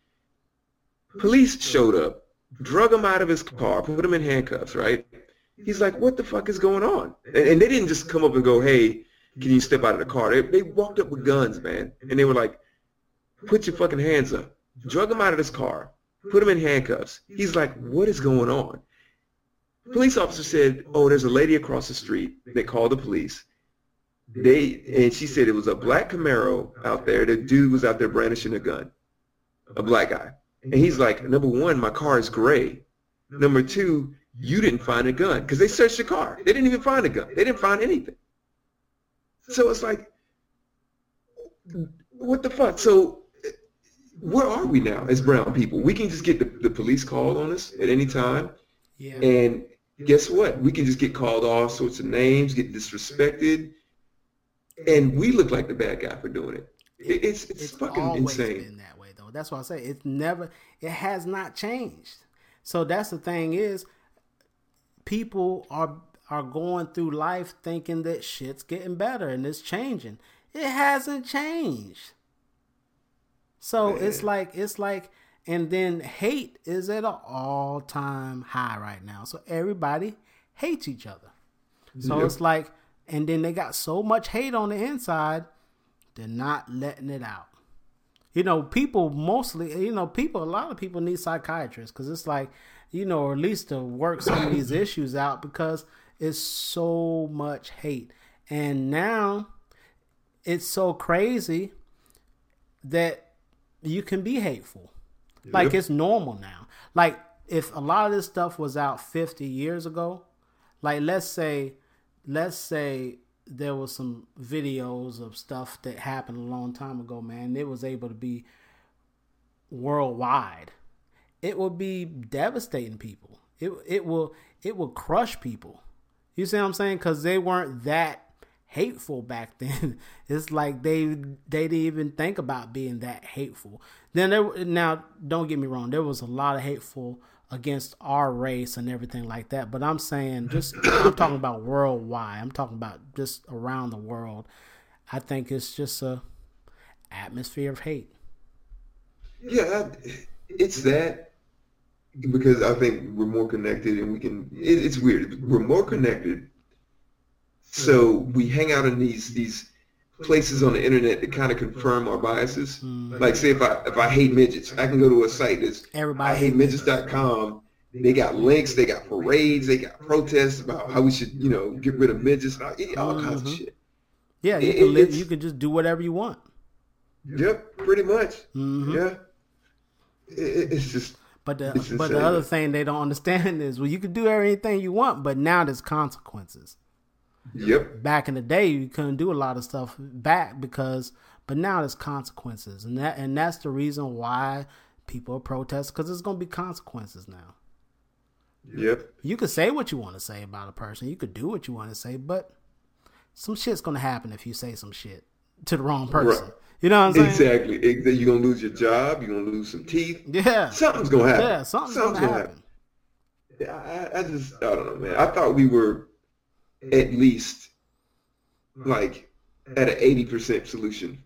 Police showed up, drug him out of his car, put him in handcuffs, right? He's like, what the fuck is going on? And, and they didn't just come up and go, hey, can you step out of the car? They, they walked up with guns, man. And they were like, put your fucking hands up. Drug him out of his car, put him in handcuffs. He's like, what is going on? Police officer said, oh, there's a lady across the street. They called the police. They and she said it was a black Camaro out there. The dude was out there brandishing a gun, a black guy. And he's like, number one, my car is gray. Number two, you didn't find a gun because they searched the car. They didn't even find a gun. They didn't find anything. So it's like, what the fuck? So where are we now as brown people? We can just get the, the police called on us at any time. Yeah. And guess what? We can just get called all sorts of names, get disrespected, and we look like the bad guy for doing it. it it's, it's it's fucking always insane. been that way though. That's why I say it's never it has not changed. So that's the thing is people are are going through life thinking that shit's getting better and it's changing. It hasn't changed. So it's like it's like and then hate is at an all-time high right now. So everybody hates each other. So it's like and then they got so much hate on the inside, they're not letting it out. You know, people mostly, you know, people, a lot of people need psychiatrists because it's like, you know, or at least to work some of these issues out because it's so much hate. And now it's so crazy that you can be hateful. Like it's normal now. Like if a lot of this stuff was out 50 years ago, like let's say let's say there was some videos of stuff that happened a long time ago, man. It was able to be worldwide. It would be devastating people. It it will it will crush people. You see what I'm saying? Because they weren't that hateful back then. it's like they they didn't even think about being that hateful. Then there now don't get me wrong, there was a lot of hateful against our race and everything like that. But I'm saying just I'm talking about worldwide. I'm talking about just around the world. I think it's just a atmosphere of hate. Yeah, it's that because I think we're more connected and we can. It, it's weird. We're more connected, so mm-hmm. we hang out in these these places on the internet that kind of confirm our biases. Mm-hmm. Like, say if I if I hate midgets, I can go to a site that's Everybody I hate midgets.com. They got links, they got parades, they got protests about how we should, you know, get rid of midgets, all all kinds of mm-hmm. shit. Yeah, you It- can live, you can just do whatever you want. Yep, pretty much. Mm-hmm. Yeah. It- it's just But the but the other thing they don't understand is well you can do anything you want, but now there's consequences. Yep. Back in the day you couldn't do a lot of stuff back because but now there's consequences. And that and that's the reason why people protest because there's gonna be consequences now. Yep. You could say what you want to say about a person, you could do what you want to say, but some shit's gonna happen if you say some shit to the wrong person. Right. You know what I'm saying? Exactly. You're gonna lose your job. You're gonna lose some teeth. Yeah. Something's gonna happen. Yeah, something's, gonna, happen. Yeah, I, I just I don't know, man. I thought we were at least like at an eighty percent solution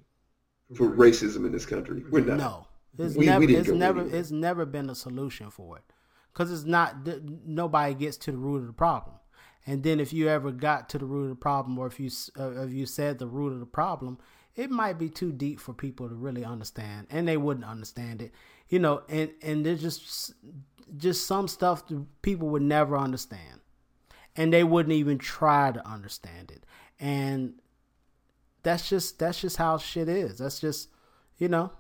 for racism in this country. We're not. No, it's We- we never. didn't it's never. anywhere. It's never been a solution for it, because it's not. Nobody gets to the root of the problem, and then if you ever got to the root of the problem, or if you uh, if you said the root of the problem, it might be too deep for people to really understand, and they wouldn't understand it. You know, and and there's just just some stuff that people would never understand, and they wouldn't even try to understand it, and that's just that's just how shit is. That's just you know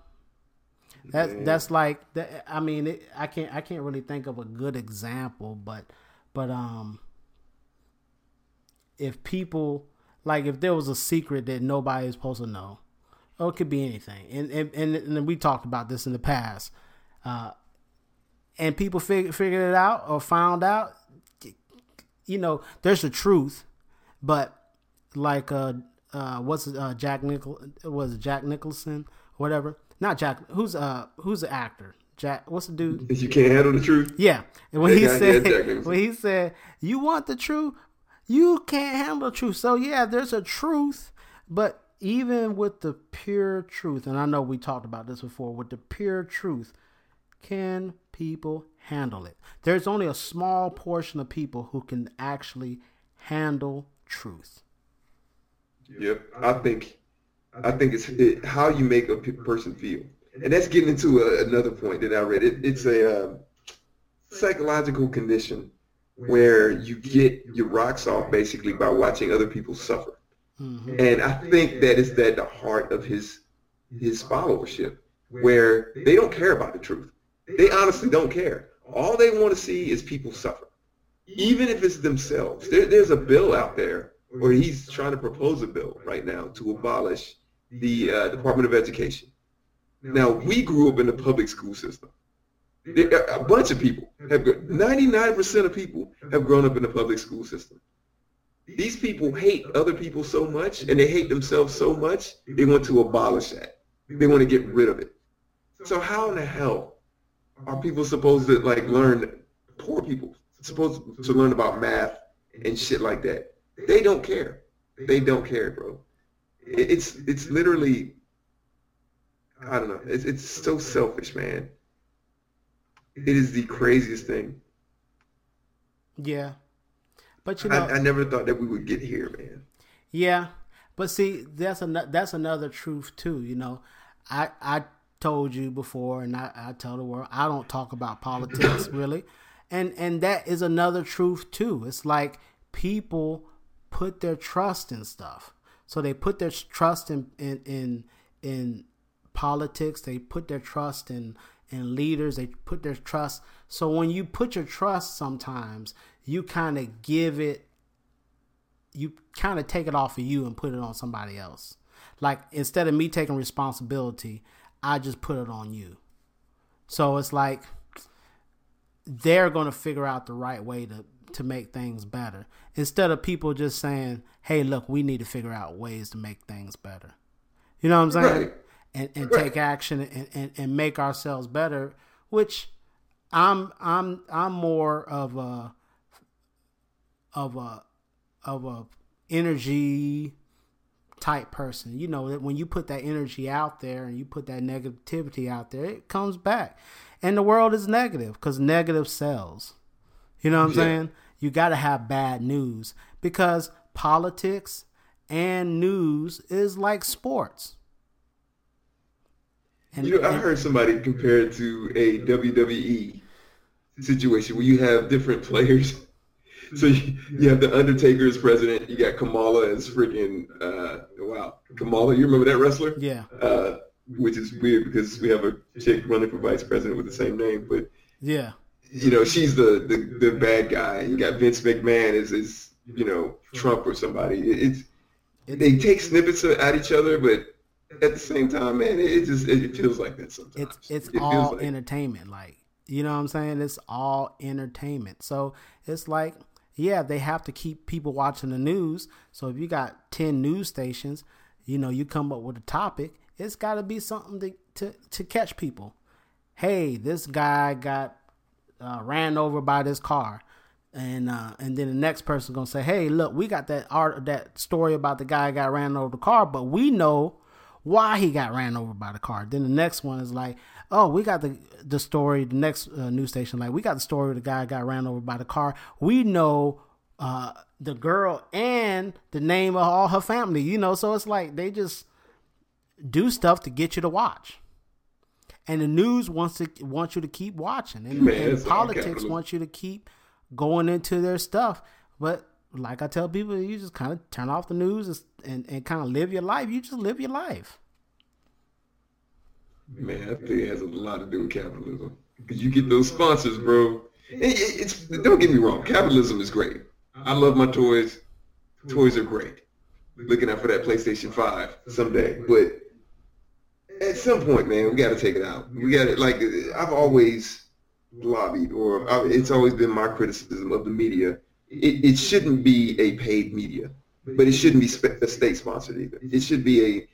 that that's like that. I mean, it, I can't I can't really think of a good example, but but um, if people like if there was a secret that nobody is supposed to know, or it could be anything, and and and, and we talked about this in the past. Uh, and people fig- figured it out or found out, you know, there's the truth, but like uh uh what's uh Jack Nichol was it Jack Nicholson? Whatever. Not Jack who's uh who's the actor? Jack what's the dude? You can't handle the truth. Yeah. And when he said when he said you want the truth? You can't handle the truth. So yeah there's a truth but even with the pure truth and I know we talked about this before with the pure truth can people handle it? There's only a small portion of people who can actually handle truth. Yep, I think, I think it's it, how you make a person feel, and that's getting into a, another point that I read. It, it's a uh, psychological condition where you get your rocks off basically by watching other people suffer, and I think that is at the heart of his his followership, where they don't care about the truth. They honestly don't care. All they want to see is people suffer, even if it's themselves. There, there's a bill out there where he's trying to propose a bill right now to abolish the uh, Department of Education. Now, we grew up in the public school system. There, a bunch of people have, 99% of people have grown up in the public school system. These people hate other people so much and they hate themselves so much, they want to abolish that. They want to get rid of it. So how in the hell are people supposed to like learn, poor people, supposed to learn about math and shit like that? They don't care. They don't care, bro. It's it's literally I don't know. It's it's so selfish, man. It is the craziest thing. yeah but you know I, I never thought that we would get here, man. Yeah, but see, that's an, that's another truth too. You know, I I told you before, and I, I tell the world, I don't talk about politics really, and and that is another truth too. It's like people put their trust in stuff, so they put their trust in in in, in politics. They put their trust in in leaders. They put their trust. So when you put your trust, sometimes you kind of give it you kind of take it off of you and put it on somebody else. Like instead of me taking responsibility, I just put it on you. So it's like they're going to figure out the right way to to make things better instead of people just saying, "Hey, look, we need to figure out ways to make things better." You know what I'm saying? Right. And and Right. take action and, and, and make ourselves better, which I'm I'm I'm more of a of a of a energy type person. You know that when you put that energy out there and you put that negativity out there, it comes back. And the world is negative because negative sells. You know what I'm Yeah. saying? You got to have bad news because politics and news is like sports. And, You know, I heard somebody compare it to a WWE situation where you have different players. So you, you have the Undertaker as president. You got Kamala as freaking uh, wow, Kamala. You remember that wrestler? yeah, Uh, which is weird because we have a chick running for vice president with the same name, but yeah, you know she's the the, the bad guy. You got Vince McMahon as is you know Trump or somebody. It- It's they take snippets at each other, but at the same time, man, it, just it feels like that sometimes. it's it's It all like- entertainment like you know what i'm saying it's all entertainment so it's like yeah they have to keep people watching the news. So if you got 10 news stations you know you come up with a topic it's got to be something to, to to catch people. Hey this guy got uh, ran over by this car. And uh, and then the next person's gonna say, "Hey, look, we got that art that story about the guy got ran over the car, but we know why he got ran over by the car." Then the next one is like, "Oh, we got the the story." The next uh, news station like, "We got the story of the guy got ran over by the car. We know uh, the girl and the name of all her family." You know, so it's like they just do stuff to get you to watch. And the news wants to wants you to keep watching, and, Man, and politics wants you to keep going into their stuff. But like I tell people, you just kind of turn off the news and, and, and kind of live your life. You just live your life. Man, I think it has a lot to do with capitalism because you get those sponsors, bro. It- it- it's don't get me wrong, capitalism is great. I love my toys. Toys are great. Looking out for that PlayStation Five someday, but at some point, man, we got to take it out. We got to like. I've always lobbied, or I, it's always been my criticism of the media. It, it shouldn't be a paid media, but it shouldn't be a state sponsored either. It should be a,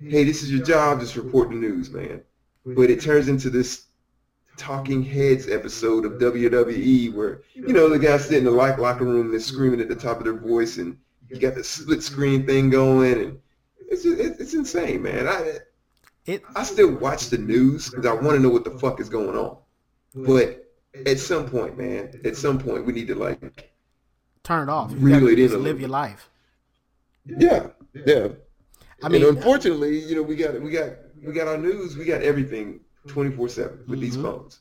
hey, this is your job, just report the news, man. But it turns into this talking heads episode of WWE where, you know, the guy sitting in the lock locker room and they're screaming at the top of their voice and you got the split screen thing going and it's just, it's insane, man. I It I still watch the news because I want to know what the fuck is going on. But at some point, man, at some point we need to like, turn it off. You Reel gotta it in just a live your life. yeah, yeah. I mean, and unfortunately, you know, we got we got we got our news, we got everything twenty four seven with these Mhm. phones.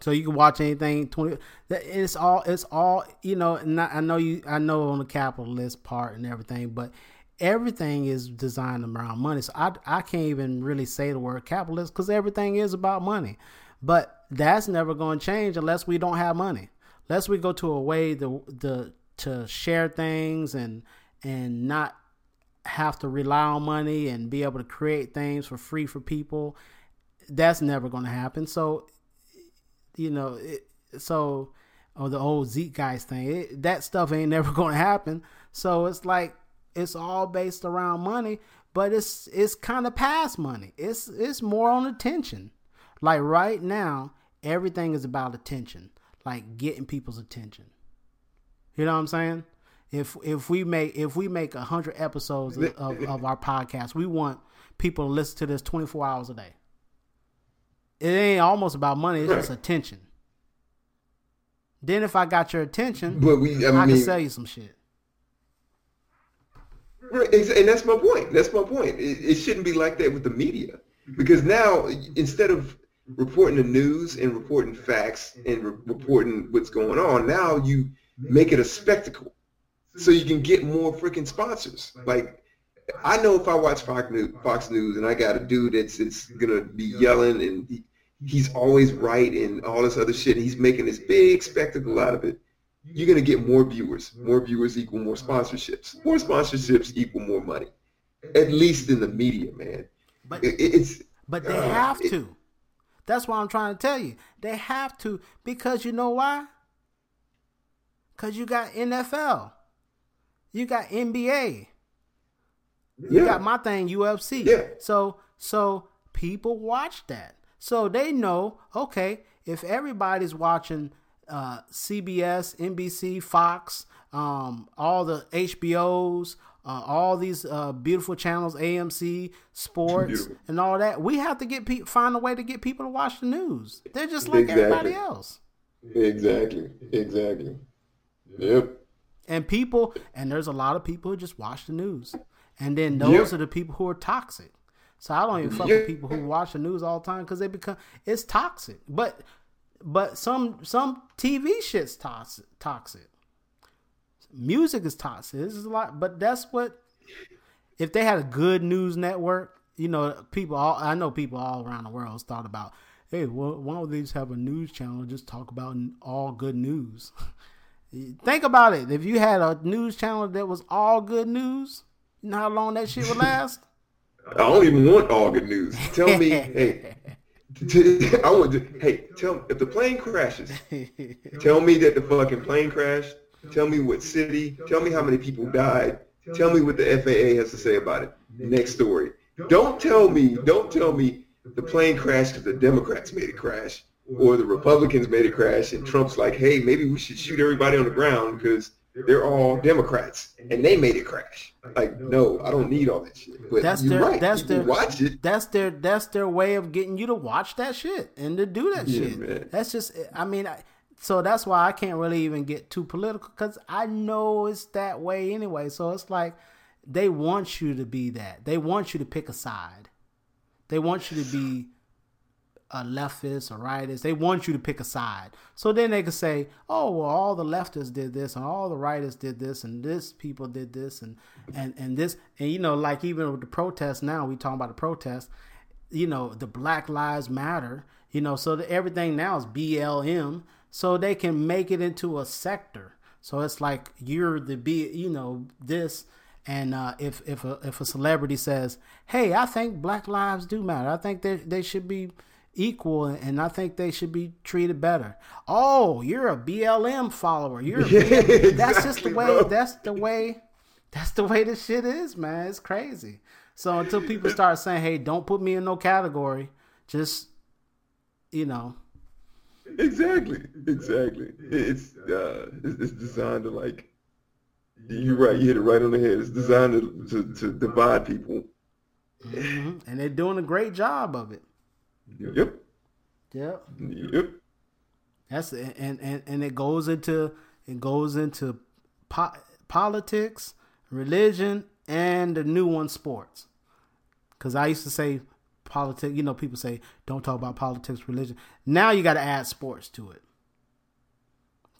So you can watch anything twenty. It's all. It's all. You know. And I I know you. I know on the capitalist part and everything, but everything is designed around money. So I I can't even really say the word capitalist because everything is about money. But that's never going to change unless we don't have money. Unless we go to a way to the to share things and and not have to rely on money and be able to create things for free for people. That's never going to happen. So you know, it, so or the old Zeitgeist thing, it, that stuff ain't never going to happen. So it's like it's all based around money, but it's it's kind of past money. It's it's more on attention. Like right now, everything is about attention, like getting people's attention. You know what I'm saying? If if we make if we make a hundred episodes of, of, of our podcast, we want people to listen to this 24 hours a day. It ain't almost about money; it's just attention. Then if I got your attention, But we, I I, mean, can sell you some shit. Right, and that's my point. That's my point. It, it shouldn't be like that with the media, because now instead of reporting the news and reporting facts and re- reporting what's going on, now you make it a spectacle, so you can get more freaking sponsors. Like I know if I watch Fox News, Fox News and I got a dude that's that's gonna be yelling and he, he's always right and all this other shit, and he's making this big spectacle out of it you're going to get more viewers. More viewers equal more sponsorships. More sponsorships equal more money. At least in the media, man. But It- it's But they uh, have it- to. That's what I'm trying to tell you. They have to because you know why? Because you got NFL, you got NBA, you got my thing UFC. Yeah. So so people watch that, so they know okay if everybody's watching uh, CBS, NBC, Fox, um, all the HBOs. Uh, all these uh, beautiful channels, AMC, sports, Beautiful. and all that. We have to get pe- find a way to get people to watch the news. They're just like Exactly. everybody else. Exactly. Exactly. Yep. And people, and there's a lot of people who just watch the news, and then those Yeah. are the people who are toxic. So I don't even fuck Yeah. with people who watch the news all the time because they become it's toxic. But but some some TV shit's toxic. Toxic. Music is toxic. This is a lot, but that's what. If they had a good news network, you know, people all I know people all around the world thought about, hey, well, why don't they just have a news channel and just talk about all good news? Think about it. If you had a news channel that was all good news, you know how long that shit would last? I don't even want all good news. Tell me, hey, I want to, hey, tell me if the plane crashes, tell me that the fucking plane crashed. Tell me what city. Tell me how many people died. Tell me what the FAA has to say about it. Next story. Don't tell me, don't tell me the plane crashed because the Democrats made it crash or the Republicans made it crash and Trump's like, hey, maybe we should shoot everybody on the ground because they're all Democrats and they made it crash. Like, no, I don't need all that shit. But That's you're their right. that's their watch it. That's their that's their way of getting you to watch that shit and to do that Yeah, shit. man. That's just I mean I, so that's why I can't really even get too political cuz I know it's that way anyway. So it's like they want you to be that. They want you to pick a side. They want you to be a leftist or rightist. They want you to pick a side. So then they can say, oh, well, all the leftists did this and all the rightists did this and this people did this and, and, and this. And, you know, like even with the protests now, we talking about the protests, you know, the Black Lives Matter, you know, so that everything now is BLM. So they can make it into a sector. So it's like you're the B, you know, this. And uh, if if a, if a celebrity says, "Hey, I think Black lives do matter. I think they they should be equal, and I think they should be treated better. Oh, you're a BLM follower. You're a BLM. that's just the way. Bro. That's the way. That's the way this shit is, man. It's crazy. So until people start saying, "Hey, don't put me in no category," just you know. Exactly. Exactly. It's uh, it's designed to like. You're right. You hit it right on the head. It's designed to to, to divide people. Mm-hmm. And they're doing a great job of it. Yep. Yep. Yep. That's and and and it goes into it goes into po- politics, religion, and the new one, sports. Because I used to say politics. You know, people say don't talk about politics, religion. Now you got to add sports to it.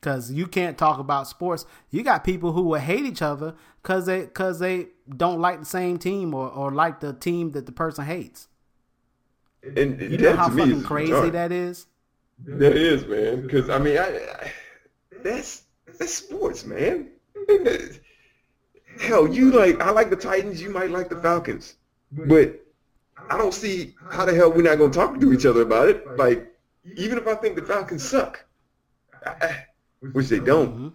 Because you can't talk about sports. You got people who will hate each other because they because they don't like the same team or, or like the team that the person hates. And you know how fucking crazy that is. That is, man. Because I mean, I, I, that's that's sports, man. Hell, you like I like the Titans. You might like the Falcons, but I don't see how the hell we're not going to talk to each other about it. Like, even if I think the Falcons suck, I, which they don't. Mm-hmm.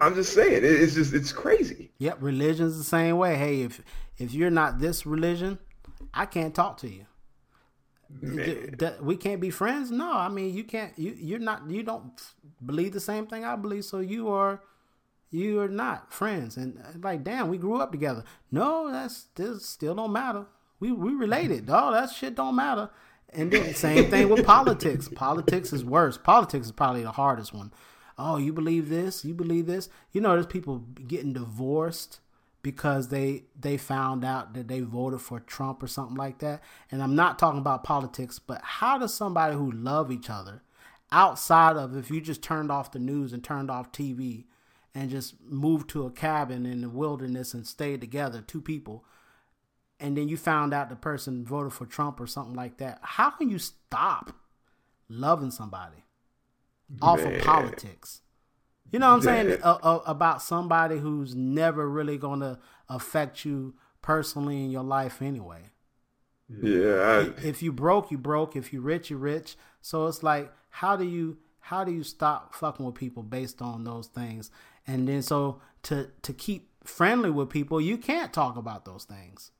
I'm just saying, it's just it's crazy. Yep, religion's the same way. Hey, if if you're not this religion, I can't talk to you we can't be friends. No, I mean you can't. You you're not. You don't believe the same thing I believe. So you are you are not friends. And uh, like, damn, we grew up together. No, that's this still don't matter. We we related, dog. That shit don't matter. And then same thing with politics. Politics is worse. Politics is probably the hardest one. Oh, you believe this? You believe this? You know, there's people getting divorced because they they found out that they voted for Trump or something like that. And I'm not talking about politics, but how does somebody who love each other outside of if you just turned off the news and turned off TV and just moved to a cabin in the wilderness and stayed together, two people, and then you found out the person voted for Trump or something like that, how can you stop loving somebody off Man. of politics? You know what I'm saying uh, uh, about somebody who's never really going to affect you personally in your life anyway. Yeah. I... If you broke, you broke. If you rich, you rich. So it's like, how do you how do you stop fucking with people based on those things? And then so to to keep friendly with people, you can't talk about those things.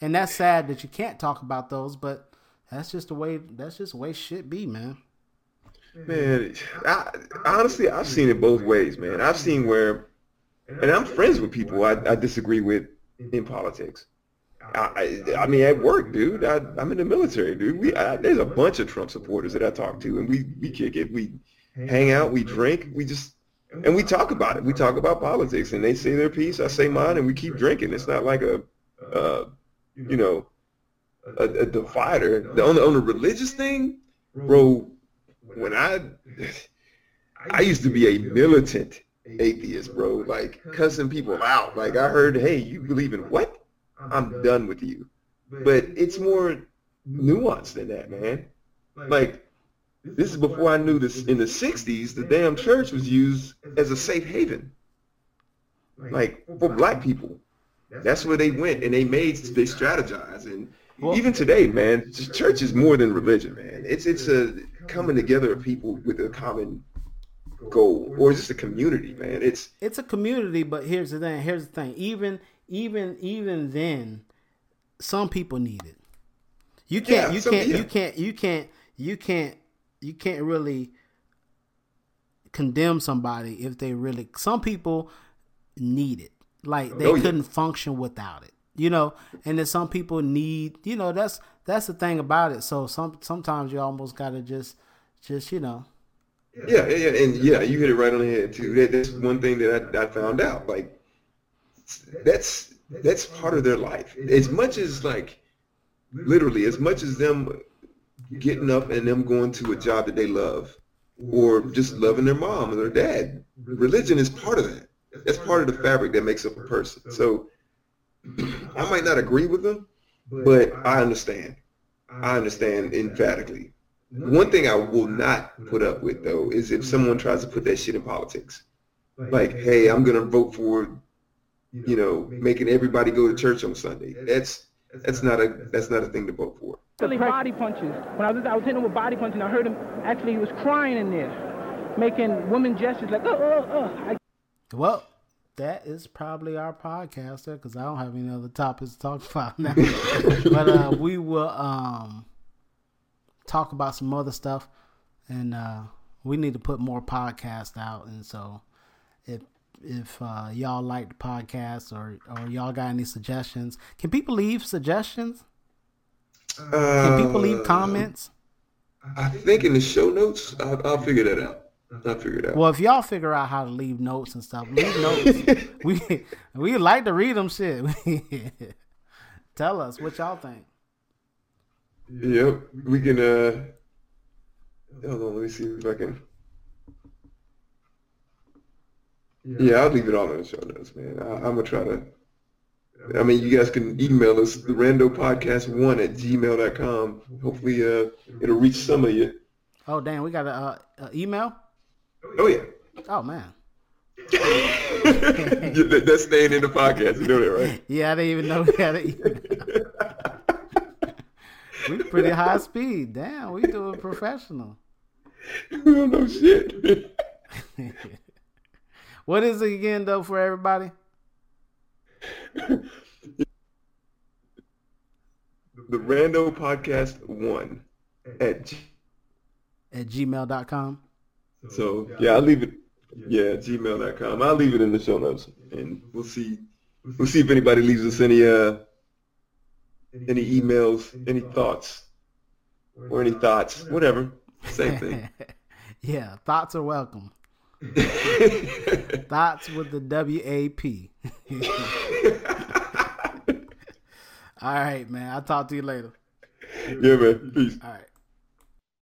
And that's sad that you can't talk about those, but that's just the way that's just the way shit be, man. Man, I, honestly, I've seen it both ways, man. I've seen where, and I'm friends with people I, I disagree with in politics. I, I, mean, at work, dude. I, am in the military, dude. We I, there's a bunch of Trump supporters that I talk to, and we we kick it. We hang out, we drink, we just and we talk about it. We talk about politics, and they say their piece, I say mine, and we keep drinking. It's not like a, uh, you know, a, a divider. The, on the on the religious thing, bro when I I used to be a militant atheist, bro, like cussing people out. Like I heard, hey, you believe in what? I'm done with you. But it's more nuanced than that, man. Like this is before I knew this. In the '60s, the damn church was used as a safe haven, like for black people. That's where they went, and they made they strategized, and even today, man, church is more than religion, man. It's it's a coming together of people with a common goal or just a community, man. It's it's a community, but here's the thing. Here's the thing. Even even even then, some people need it. You can't. Yeah, you, can't yeah. you can't. You can't. You can't. You can't really condemn somebody if they really. Some people need it. Like they oh, couldn't function without it. You know, and then some people need. You know, that's that's the thing about it. So some sometimes you almost gotta just just you know. Yeah, yeah, and yeah, you hit it right on the head too. That, that's one thing that I, I found out. Like that's that's part of their life. As much as like literally, as much as them getting up and them going to a job that they love, or just loving their mom or their dad. Religion is part of that. That's part of the fabric that makes up a person. So I might not agree with them, but I understand. I understand emphatically. One thing I will not put up with though is if someone tries to put that shit in politics. Like, hey, I'm gonna vote for, you know, making everybody go to church on Sunday. That's that's not a that's not a thing to vote for. Actually, body punches. When I was, I was hitting him with body punches, and I heard him. Actually, he was crying in there, making woman gestures like, oh, oh, oh. I, Well, that is probably our podcast there because I don't have any other topics to talk about now. but uh, we will um, talk about some other stuff, and uh, we need to put more podcasts out. And so, if if uh, y'all like the podcast or or y'all got any suggestions, can people leave suggestions? Can people leave Uh, comments? I think in the show notes, I'll, I'll figure that out. I'll figure it out. Well, if y'all figure out how to leave notes and stuff, leave notes. we we like to read them. Shit. Tell us what y'all think. Yep, we can. uh Hold on, let me see if I can. Yeah, I'll leave it all in the show notes, man. I, I'm gonna try to. I mean, you guys can email us the rando podcast one at gmail.com. Hopefully, uh, it'll reach some of you. Oh damn, we got a, uh email. Oh yeah, Oh man. That- that's staying in the podcast. You know that, right? Yeah, I didn't even know we had an we pretty high speed. Damn, we doing professional. we don't know shit. What is it again though for everybody? the rando podcast one at. G- At gmail.com. So yeah, I'll leave it. Yeah, gmail.com. I'll leave it in the show notes, and we'll see. We'll see if anybody leaves us any uh any emails, any thoughts, or any thoughts, whatever. Same thing. yeah, thoughts are welcome. Thoughts with the W A P. All right, man. I'll talk to you later. yeah, man. Peace. All right.